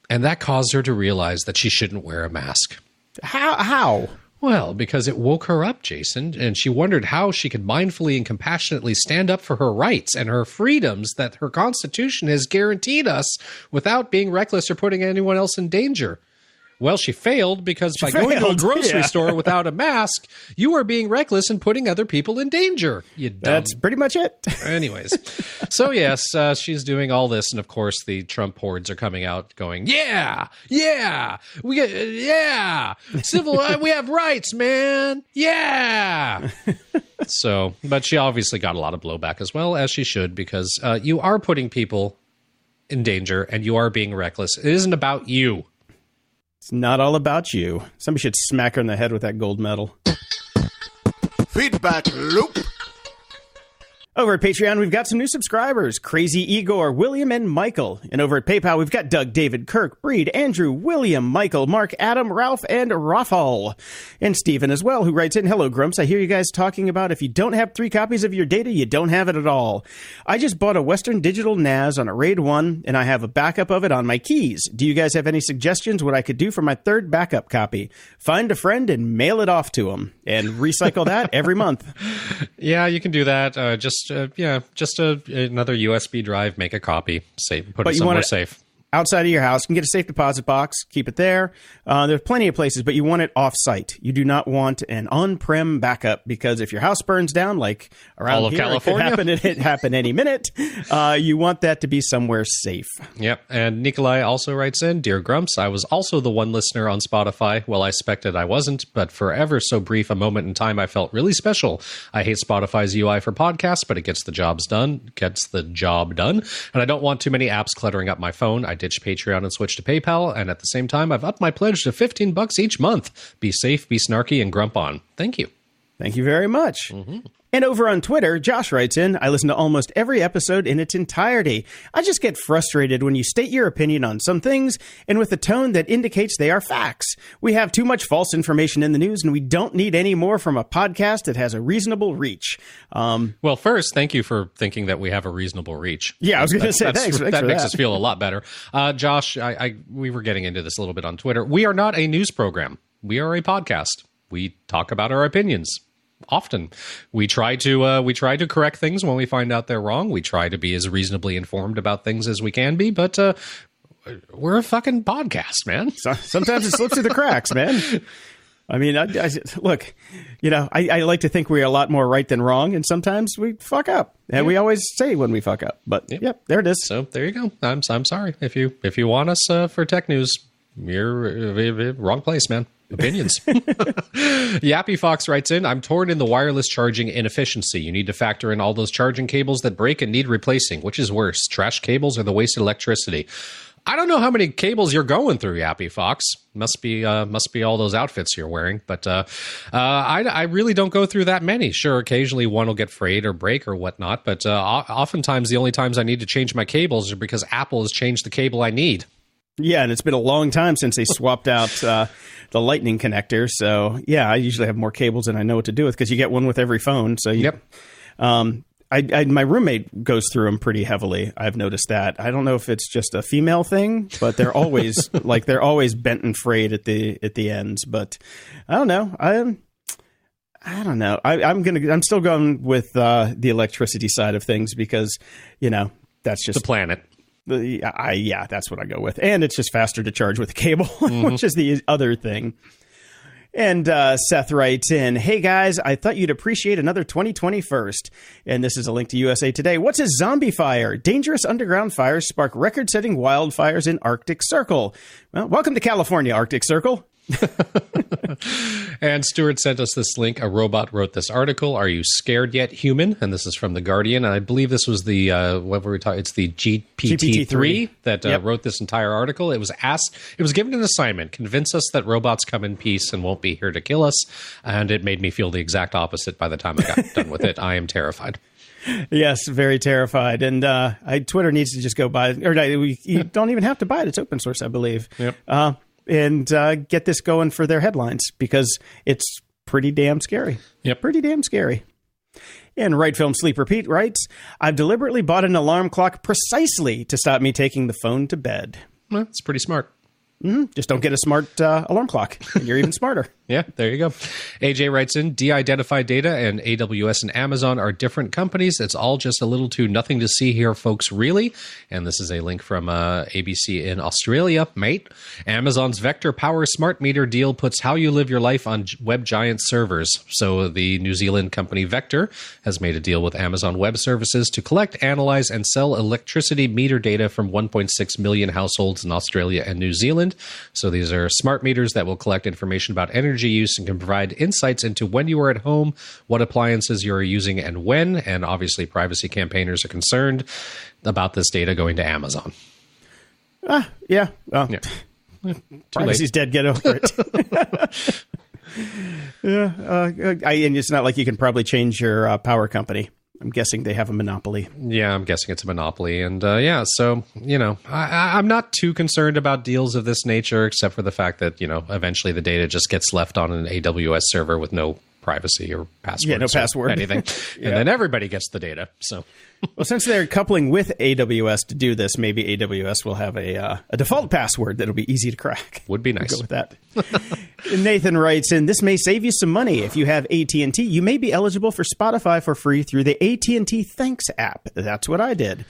And that caused her to realize that she shouldn't wear a mask. How? How? Well, because it woke her up, Jason, and she wondered how she could mindfully and compassionately stand up for her rights and her freedoms that her Constitution has guaranteed us without being reckless or putting anyone else in danger. Well, she failed because she by failed. going to a grocery yeah. store without a mask, you are being reckless and putting other people in danger. You dumb. That's pretty much it. Anyways, so yes, uh, she's doing all this, and of course, the Trump hordes are coming out, going, "Yeah, yeah, we get, yeah, civil, uh, we have rights, man, yeah." so, but she obviously got a lot of blowback as well as she should, because uh, you are putting people in danger and you are being reckless. It isn't about you. It's not all about you. Somebody should smack her in the head with that gold medal. Feedback loop. Over at Patreon, we've got some new subscribers Crazy Igor, William, and Michael. And over at PayPal, we've got Doug, David, Kirk, Breed, Andrew, William, Michael, Mark, Adam, Ralph, and Rafal. And Stephen as well, who writes in Hello, Grumps. I hear you guys talking about if you don't have three copies of your data, you don't have it at all. I just bought a Western Digital NAS on a RAID 1, and I have a backup of it on my keys. Do you guys have any suggestions what I could do for my third backup copy? Find a friend and mail it off to them, and recycle that every month. Yeah, you can do that. Uh, just uh, yeah, just a, another USB drive. Make a copy. Save. Put but it somewhere safe outside of your house. You can get a safe deposit box, keep it there. Uh, there's plenty of places, but you want it off site. You do not want an on prem backup because if your house burns down, like around All here, California. it could happen, it happen any minute. Uh, you want that to be somewhere safe. Yep. And Nikolai also writes in Dear Grumps, I was also the one listener on Spotify. Well, I expected I wasn't, but for ever so brief a moment in time, I felt really special. I hate Spotify's UI for podcasts, but it gets the jobs done, gets the job done. And I don't want too many apps cluttering up my phone. I Patreon and switched to PayPal, and at the same time, I've upped my pledge to 15 bucks each month. Be safe, be snarky, and grump on. Thank you. Thank you very much. Mm-hmm. And over on Twitter, Josh writes in, I listen to almost every episode in its entirety. I just get frustrated when you state your opinion on some things and with a tone that indicates they are facts. We have too much false information in the news and we don't need any more from a podcast that has a reasonable reach. Um, well, first, thank you for thinking that we have a reasonable reach. Yeah, I was going to say thanks. thanks that makes that. us feel a lot better. Uh, Josh, I, I, we were getting into this a little bit on Twitter. We are not a news program. We are a podcast. We talk about our opinions often. We try to uh, we try to correct things when we find out they're wrong. We try to be as reasonably informed about things as we can be, but uh, we're a fucking podcast, man. Sometimes it slips through the cracks, man. I mean, I, I, look, you know, I, I, like to think we're a lot more right than wrong, and sometimes we fuck up, and yeah. we always say when we fuck up. But yep. yep, there it is. So there you go. I'm I'm sorry if you if you want us uh, for tech news, you're uh, wrong place, man opinions. Yappy Fox writes in I'm torn in the wireless charging inefficiency. You need to factor in all those charging cables that break and need replacing. Which is worse, trash cables or the wasted electricity? I don't know how many cables you're going through, Yappy Fox. Must be uh, must be all those outfits you're wearing. But uh, uh, I, I, really don't go through that many. Sure, occasionally one will get frayed or break or whatnot. But uh, oftentimes the only times I need to change my cables are because Apple has changed the cable I need. Yeah, and it's been a long time since they swapped out uh, the lightning connector. So yeah, I usually have more cables than I know what to do with because you get one with every phone. So you, yep. Um, I, I, my roommate goes through them pretty heavily. I've noticed that. I don't know if it's just a female thing, but they're always like they're always bent and frayed at the at the ends. But I don't know. I I don't know. I, am gonna. I'm still going with uh, the electricity side of things because you know that's just the planet. The, I, yeah, that's what I go with. And it's just faster to charge with cable, mm-hmm. which is the other thing. And uh, Seth writes in, Hey guys, I thought you'd appreciate another 2020 first. And this is a link to USA Today. What's a zombie fire? Dangerous underground fires spark record setting wildfires in Arctic Circle. Well, welcome to California, Arctic Circle. and Stuart sent us this link. A robot wrote this article. Are you scared yet, human? And this is from the Guardian. And I believe this was the uh, what were we talking? It's the GPT three that uh, yep. wrote this entire article. It was asked. It was given an assignment: convince us that robots come in peace and won't be here to kill us. And it made me feel the exact opposite by the time I got done with it. I am terrified. Yes, very terrified. And uh, I, Twitter needs to just go buy. Or we, you don't even have to buy it. It's open source, I believe. Yep. Uh, and uh, get this going for their headlines because it's pretty damn scary. Yep. Pretty damn scary. And Right Film Sleep Repeat writes, I've deliberately bought an alarm clock precisely to stop me taking the phone to bed. Well, it's pretty smart. Mm-hmm. Just don't get a smart uh, alarm clock, and you're even smarter. Yeah, there you go. AJ writes in de identified data and AWS and Amazon are different companies. It's all just a little too nothing to see here, folks, really. And this is a link from uh, ABC in Australia, mate. Amazon's Vector Power Smart Meter deal puts how you live your life on web giant servers. So the New Zealand company Vector has made a deal with Amazon Web Services to collect, analyze, and sell electricity meter data from 1.6 million households in Australia and New Zealand so these are smart meters that will collect information about energy use and can provide insights into when you are at home, what appliances you are using, and when. And obviously, privacy campaigners are concerned about this data going to Amazon. Ah, yeah. Well, yeah. Privacy's dead. Get over it. yeah, uh, I, and it's not like you can probably change your uh, power company. I'm guessing they have a monopoly. Yeah, I'm guessing it's a monopoly, and uh, yeah, so you know, I, am not too concerned about deals of this nature, except for the fact that you know, eventually the data just gets left on an AWS server with no privacy or password. Yeah, no password, anything, yeah. and then everybody gets the data. So, well, since they're coupling with AWS to do this, maybe AWS will have a uh, a default password that'll be easy to crack. Would be nice. We'll go with that. Nathan writes in, "This may save you some money if you have AT and T. You may be eligible for Spotify for free through the AT and T Thanks app. That's what I did."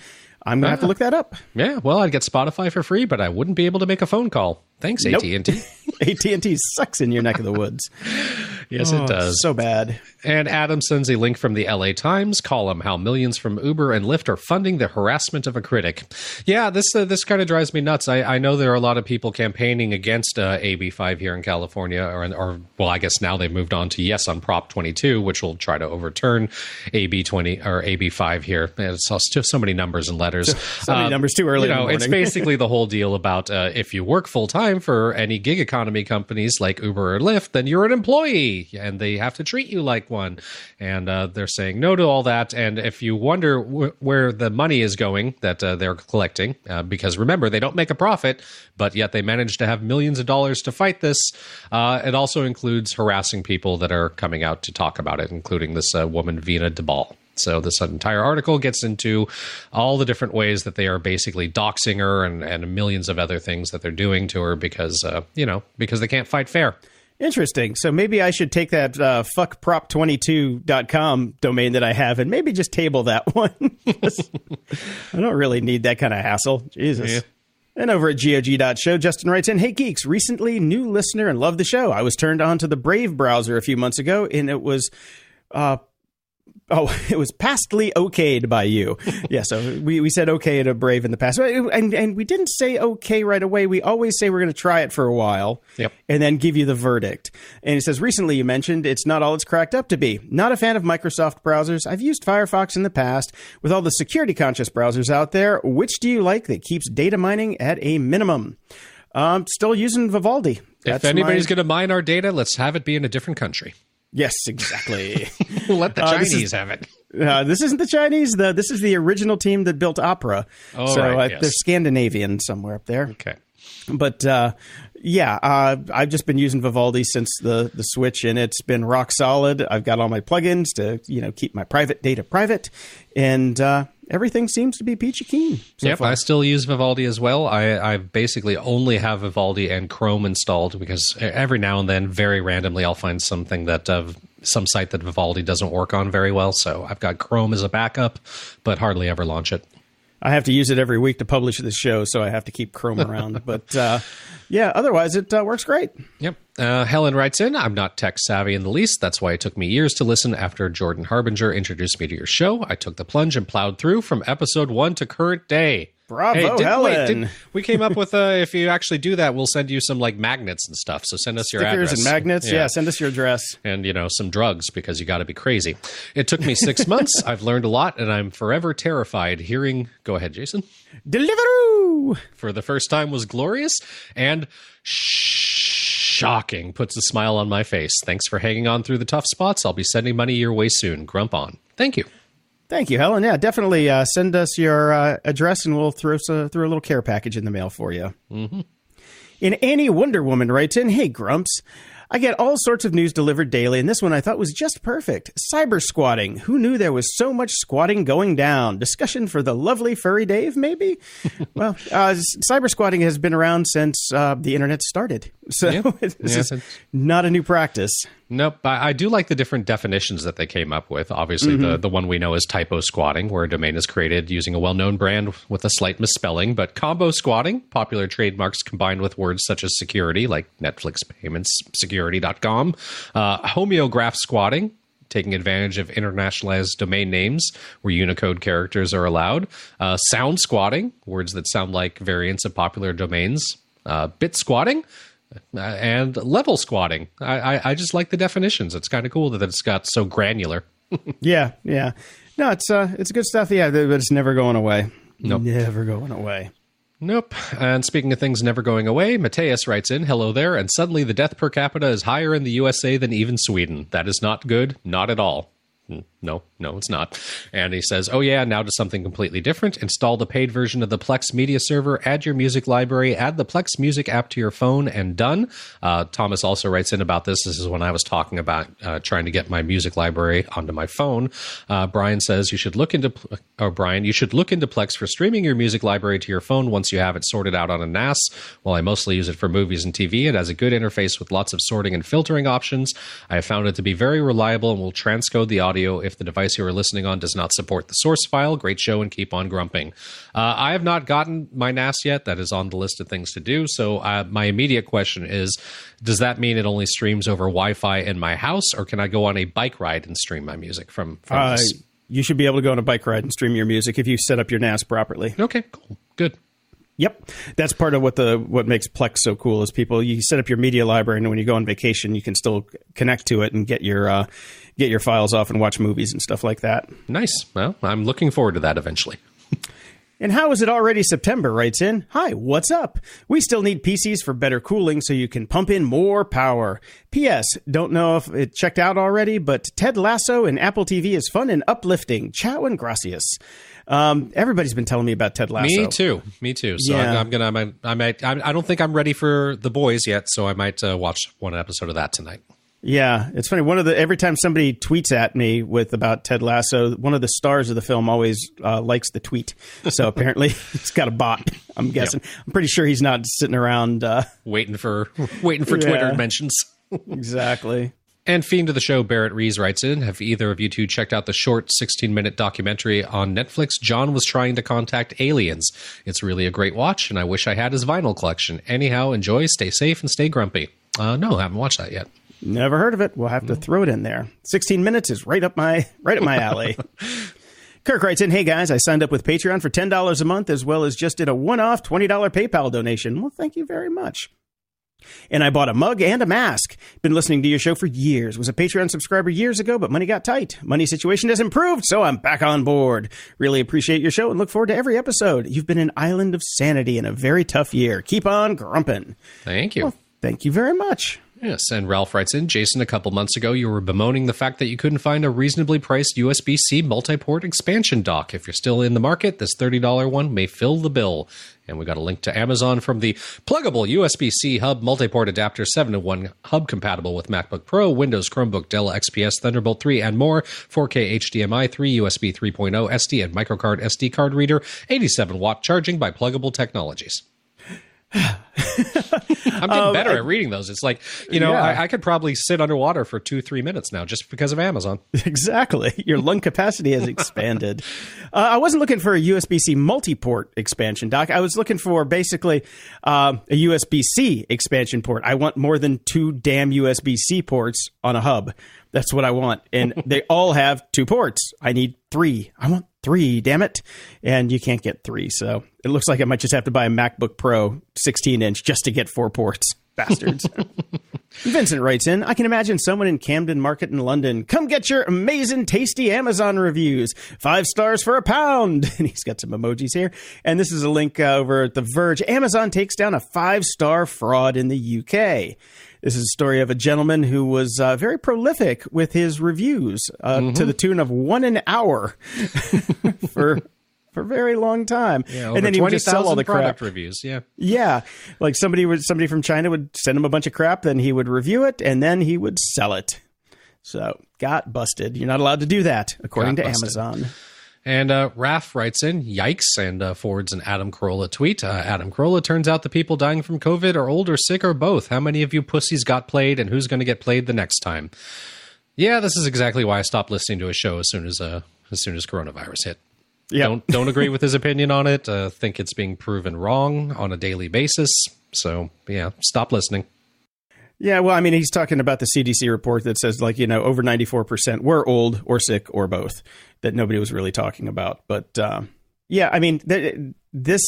I'm gonna have to ah. look that up. Yeah, well, I'd get Spotify for free, but I wouldn't be able to make a phone call. Thanks, AT and T. AT and T sucks in your neck of the woods. Yes, oh, it does. So bad. And Adam sends a link from the LA Times column how millions from Uber and Lyft are funding the harassment of a critic. Yeah, this uh, this kind of drives me nuts. I, I know there are a lot of people campaigning against uh, AB5 here in California, or, or well, I guess now they've moved on to yes on Prop 22, which will try to overturn AB 20 or AB5 here. It's just so many numbers and letters. So, many um, numbers too early. You know, it's basically the whole deal about uh, if you work full time for any gig economy companies like Uber or Lyft, then you're an employee and they have to treat you like one. And uh, they're saying no to all that. And if you wonder wh- where the money is going that uh, they're collecting, uh, because remember, they don't make a profit, but yet they manage to have millions of dollars to fight this, uh, it also includes harassing people that are coming out to talk about it, including this uh, woman, Veena Dubal. So this entire article gets into all the different ways that they are basically doxing her and, and millions of other things that they're doing to her because uh, you know because they can't fight fair. Interesting. So maybe I should take that uh, fuckprop22.com domain that I have and maybe just table that one. I don't really need that kind of hassle. Jesus. Yeah. And over at GOG.show, Justin writes in, Hey geeks, recently new listener and love the show. I was turned on to the Brave browser a few months ago and it was uh, Oh, it was pastly okayed by you. yeah, so we, we said okay to Brave in the past. And, and we didn't say okay right away. We always say we're going to try it for a while yep. and then give you the verdict. And he says, recently you mentioned it's not all it's cracked up to be. Not a fan of Microsoft browsers. I've used Firefox in the past. With all the security conscious browsers out there, which do you like that keeps data mining at a minimum? Um, still using Vivaldi. That's if anybody's my... going to mine our data, let's have it be in a different country. Yes, exactly. Let the Chinese uh, is, have it. Uh, this isn't the Chinese. The, this is the original team that built Opera. Oh, so right, uh, yes. they're Scandinavian somewhere up there. Okay. But uh, yeah, uh, I've just been using Vivaldi since the the Switch, and it's been rock solid. I've got all my plugins to you know keep my private data private, and uh, everything seems to be peachy keen. So yep, far. I still use Vivaldi as well. I, I basically only have Vivaldi and Chrome installed because every now and then, very randomly, I'll find something that uh, some site that Vivaldi doesn't work on very well. So I've got Chrome as a backup, but hardly ever launch it. I have to use it every week to publish this show, so I have to keep Chrome around. but uh, yeah, otherwise it uh, works great. Yep. Uh, Helen writes in, I'm not tech savvy in the least. That's why it took me years to listen after Jordan Harbinger introduced me to your show. I took the plunge and plowed through from episode one to current day. Bravo, hey, Helen! Wait, did, we came up with uh, if you actually do that, we'll send you some like magnets and stuff. So send us your stickers address. and magnets. Yeah. yeah. send us your address and you know some drugs because you got to be crazy. It took me six months. I've learned a lot, and I'm forever terrified hearing. Go ahead, Jason. Deliveroo for the first time was glorious and shocking. Puts a smile on my face. Thanks for hanging on through the tough spots. I'll be sending money your way soon. Grump on. Thank you. Thank you, Helen. Yeah, definitely uh, send us your uh, address and we'll throw, uh, throw a little care package in the mail for you. Mm-hmm. And Annie Wonder Woman writes in Hey, Grumps. I get all sorts of news delivered daily, and this one I thought was just perfect. Cyber squatting. Who knew there was so much squatting going down? Discussion for the lovely furry Dave, maybe? well, uh, cyber squatting has been around since uh, the internet started. So yeah. this yeah, is not a new practice. Nope. I, I, do like the different definitions that they came up with. Obviously, mm-hmm. the, the one we know is typo squatting, where a domain is created using a well known brand with a slight misspelling. But combo squatting, popular trademarks combined with words such as security, like Netflix payments, security.com. Uh, homograph squatting, taking advantage of internationalized domain names where Unicode characters are allowed. Uh, sound squatting, words that sound like variants of popular domains. Uh, bit squatting, and level squatting. I, I, I, just like the definitions. It's kind of cool that it's got so granular. yeah, yeah. No, it's uh, it's good stuff. Yeah, but it's never going away. Nope. Never going away. Nope. And speaking of things never going away, Mateus writes in, "Hello there." And suddenly, the death per capita is higher in the USA than even Sweden. That is not good. Not at all. Hmm, no, no, it's not. And he says, Oh, yeah, now to something completely different. Install the paid version of the Plex media server, add your music library, add the Plex music app to your phone, and done. Uh, Thomas also writes in about this. This is when I was talking about uh, trying to get my music library onto my phone. Uh, Brian says, You should look into, or Brian, you should look into Plex for streaming your music library to your phone once you have it sorted out on a NAS. While I mostly use it for movies and TV, it has a good interface with lots of sorting and filtering options. I have found it to be very reliable and will transcode the audio audio if the device you are listening on does not support the source file. Great show and keep on grumping. Uh, I have not gotten my NAS yet. That is on the list of things to do. So uh, my immediate question is Does that mean it only streams over Wi Fi in my house, or can I go on a bike ride and stream my music from, from uh, this? You should be able to go on a bike ride and stream your music if you set up your NAS properly. Okay, cool. Good. Yep, that's part of what the what makes Plex so cool is people you set up your media library and when you go on vacation you can still connect to it and get your uh, get your files off and watch movies and stuff like that. Nice. Well, I'm looking forward to that eventually. And how is it already September? Writes in, Hi, what's up? We still need PCs for better cooling so you can pump in more power. P.S. Don't know if it checked out already, but Ted Lasso and Apple TV is fun and uplifting. Ciao and gracias. Um, everybody's been telling me about Ted Lasso. Me too. Me too. So Yeah. I'm, I'm gonna. I might. I might. I don't think I'm ready for the boys yet. So I might uh, watch one episode of that tonight. Yeah, it's funny. One of the every time somebody tweets at me with about Ted Lasso, one of the stars of the film always uh, likes the tweet. So apparently, it's got a bot. I'm guessing. I'm pretty sure he's not sitting around. Uh, Waiting for waiting for Yeah. Twitter mentions. exactly. And fiend of the show, Barrett Rees writes in Have either of you two checked out the short 16 minute documentary on Netflix? John was trying to contact aliens. It's really a great watch, and I wish I had his vinyl collection. Anyhow, enjoy, stay safe, and stay grumpy. Uh, no, I haven't watched that yet. Never heard of it. We'll have to mm. throw it in there. 16 minutes is right up my right up my alley. Kirk writes in, "Hey guys, I signed up with Patreon for ten dollars a month, as well as just did a one-off twenty dollar PayPal donation. Well, thank you very much." And I bought a mug and a mask. Been listening to your show for years. Was a Patreon subscriber years ago, but money got tight. Money situation has improved, so I'm back on board. Really appreciate your show and look forward to every episode. You've been an island of sanity in a very tough year. Keep on grumping. Thank you. Thank you very much. Yes, and Ralph writes in Jason, a couple months ago, you were bemoaning the fact that you couldn't find a reasonably priced USB C multi port expansion dock. If you're still in the market, this $30 one may fill the bill. And we got a link to Amazon from the Plugable USB C hub multi port adapter 7 in 1 hub compatible with MacBook Pro, Windows, Chromebook, Dell XPS, Thunderbolt 3, and more. 4K HDMI 3, USB 3.0, SD, and microcard SD card reader, 87 watt charging by Plugable Technologies. I'm getting better at reading those. It's like, you know, Yeah. I, I could probably sit underwater for two, three minutes now just because of Amazon. Exactly. Your lung capacity has expanded. Uh, I wasn't looking for a USB C multi port expansion dock. I was looking for basically um, a USB C expansion port. I want more than two damn USB C ports on a hub. That's what I want. And they all have two ports. I need three. I want three, damn it. And you can't get three. So it looks like I might just have to buy a MacBook Pro 16 inch just to get four ports. Bastards. Vincent writes in, I can imagine someone in Camden Market in London. Come get your amazing, tasty Amazon reviews. Five stars for a pound. And he's got some emojis here. And this is a link uh, over at The Verge. Amazon takes down a five star fraud in the UK. This is a story of a gentleman who was uh, very prolific with his reviews uh, to the tune of one an hour for. For a very long time, Over and then he would just sell all the crap. reviews. Yeah. Yeah, like somebody would somebody from China would send him a bunch of crap, then he would review it, and then he would sell it. So got busted. You're not allowed to do that, according Got to busted. Amazon. And uh, Raf writes in, yikes, and uh, forwards an Adam Carolla tweet. Uh, Adam Carolla turns out the people dying from COVID are old or sick or both. How many of you pussies got played, and who's going to get played the next time? Yeah, this is exactly why I stopped listening to his show as soon as uh, as soon as coronavirus hit. Yeah, Don't don't agree with his opinion on it. Uh, think it's being proven wrong on a daily basis. So yeah, stop listening. Yeah. Well, I mean, he's talking about the CDC report that says like you know over 94 percent were old or sick or both. That nobody was really talking about, but um, yeah, I mean, th- this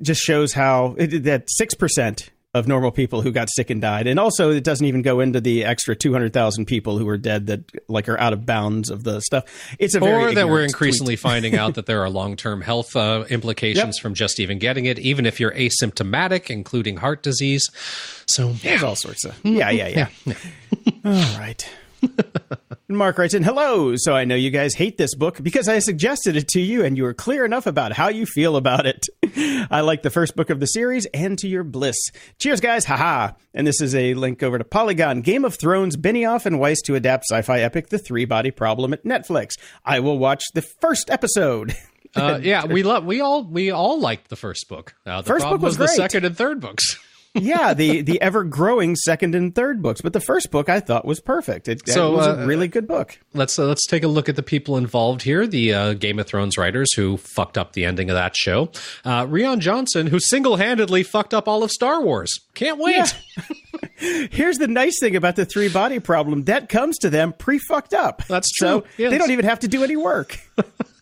just shows how it, that six percent of normal people who got sick and died, and also it doesn't even go into the extra two hundred thousand people who are dead that like are out of bounds of the stuff. It's a very or that we're increasingly finding out that there are long-term health uh, implications Yep. from just even getting it, even if you're asymptomatic, including heart disease. So tweet. There's all sorts of yeah, yeah, yeah. all right. Mark writes in, "Hello. So I know you guys hate this book because I suggested it to you, and you were clear enough about how you feel about it. I like the first book of the series, and to your bliss. Cheers, guys. Haha. And this is a link over to Polygon, Game of Thrones, Benioff and Weiss to adapt sci-fi epic The Three Body Problem at Netflix. I will watch the first episode." uh, yeah, we love we all we all liked the first book. Uh, the First book was the great. second and third books. Yeah, the the ever growing second and third books, but the first book I thought was perfect. It, So, it was uh, a really good book. let's uh, let's take a look at the people involved here. The uh, Game of Thrones writers who fucked up the ending of that show. Uh, Rian Johnson, who single-handedly fucked up all of Star Wars. Can't wait. Here's the nice thing about the three body problem that comes to them pre fucked up. That's So true, yes. they don't even have to do any work.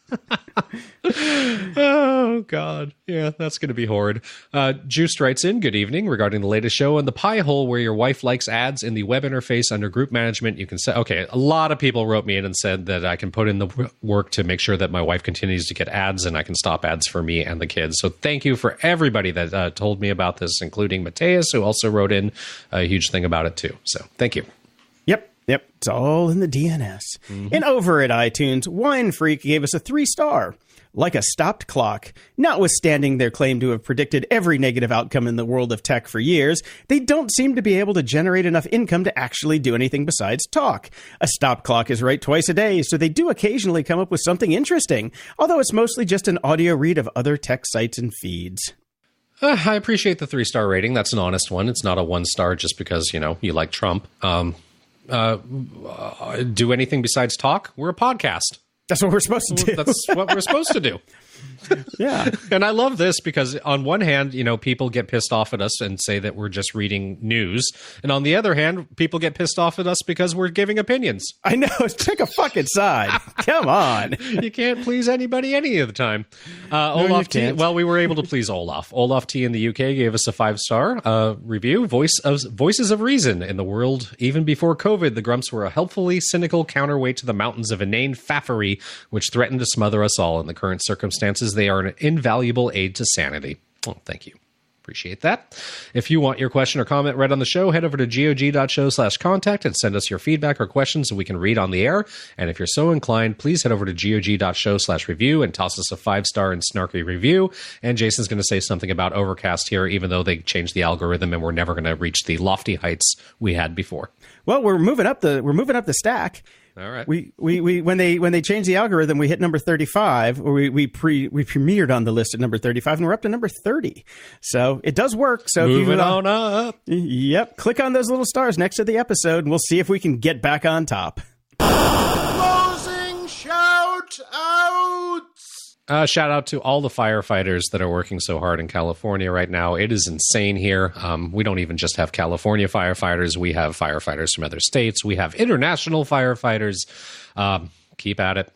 oh God, yeah, that's going to be horrid. Uh, Juiced writes in, "Good evening. Regarding the latest show on the Pi-hole, where your wife likes ads in the web interface under group management, you can say, okay. A lot of people wrote me in and said that I can put in the work to make sure that my wife continues to get ads, and I can stop ads for me and the kids. So thank you for everybody that uh, told me about this, including Mateus, who also wrote in a huge thing about it too. So thank you." Yep. It's all in the DNS. Mm-hmm. And over at iTunes, Wine Freak gave us a three star. Like a stopped clock, notwithstanding their claim to have predicted every negative outcome in the world of tech for years, they don't seem to be able to generate enough income to actually do anything besides talk. A stopped clock is right twice a day, so they do occasionally come up with something interesting, although it's mostly just an audio read of other tech sites and feeds. Uh, I appreciate the three star rating. That's an honest one. It's not a one star just because you know you like Trump. Um, uh, uh, do anything besides talk? We're a podcast. That's what we're supposed to do. That's what we're supposed to do. yeah. And I love this because on one hand, you know, people get pissed off at us and say that we're just reading news, and on the other hand, people get pissed off at us because we're giving opinions. I know. Pick a fucking side. Come on. you can't please anybody any of the time. Uh, No, Olaf T. Well, we were able to please Olaf. Olaf T. in the UK gave us a five star uh, review. Voice of voices of reason in the world. Even before COVID, the Grumps were a helpfully cynical counterweight to the mountains of inane faffery, which threatened to smother us all. In the current circumstances, they are an invaluable aid to sanity. Oh, thank you. Appreciate that. If you want your question or comment read on the show, head over to gog.show slash contact and send us your feedback or questions so we can read on the air. And if you're so inclined, please head over to gog.show slash review and toss us a five star and snarky review. And Jason's going to say something about Overcast here, even though they changed the algorithm and we're never going to reach the lofty heights we had before. Well, we're moving up the we're moving up the stack. All right. We, we, we when they when they changed the algorithm, we hit number thirty five, or we we pre we premiered on the list at number thirty five, and we're up to number thirty. So it does work. So Moving you, uh, on up. Yep, click on those little stars next to the episode, and we'll see if we can get back on top. Closing shout outs. Uh, shout out to all the firefighters that are working so hard in California right now. It is insane here. Um, we don't even just have California firefighters. We have firefighters from other states. We have international firefighters. Um, keep at it.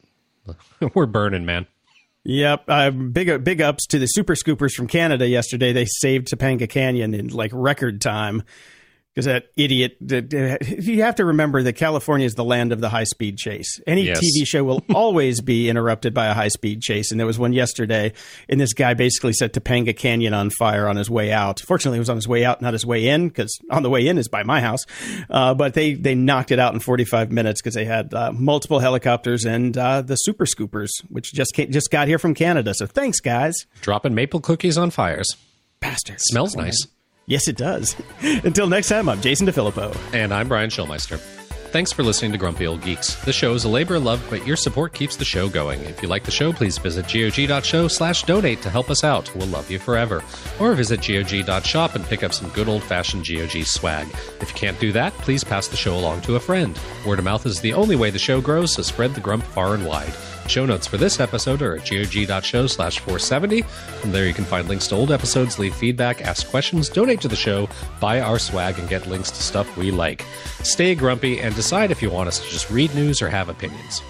We're burning, man. Yep, uh, big big ups to the super scoopers from Canada yesterday. They saved Topanga Canyon in like record time because that idiot. You have to remember that California is the land of the high speed chase. Any Yes. TV show will always be interrupted by a high speed chase, and there was one yesterday, and this guy basically set Topanga Canyon on fire on his way out. Fortunately, it was on his way out, not his way in, because on the way in is by my house. Uh, but they they knocked it out in 45 minutes because they had uh, multiple helicopters and uh, the super scoopers, which just came, just got here from Canada. So thanks, guys. Dropping maple cookies on fires. Bastards. Smells nice. Yes, it does. Until next time, I'm Jason DeFilippo. And I'm Brian Schulmeister. Thanks for listening to Grumpy Old Geeks. The show is a labor of love, but your support keeps the show going. If you like the show, please visit gog.show slash donate to help us out. We'll love you forever. Or visit gog.shop and pick up some good old-fashioned GOG swag. If you can't do that, please pass the show along to a friend. Word of mouth is the only way the show grows, so spread the grump far and wide. Show notes for this episode are at gog.show slash 470. From there, you can find links to old episodes, leave feedback, ask questions, donate to the show, buy our swag, and get links to stuff we like. Stay grumpy and decide if you want us to just read news or have opinions.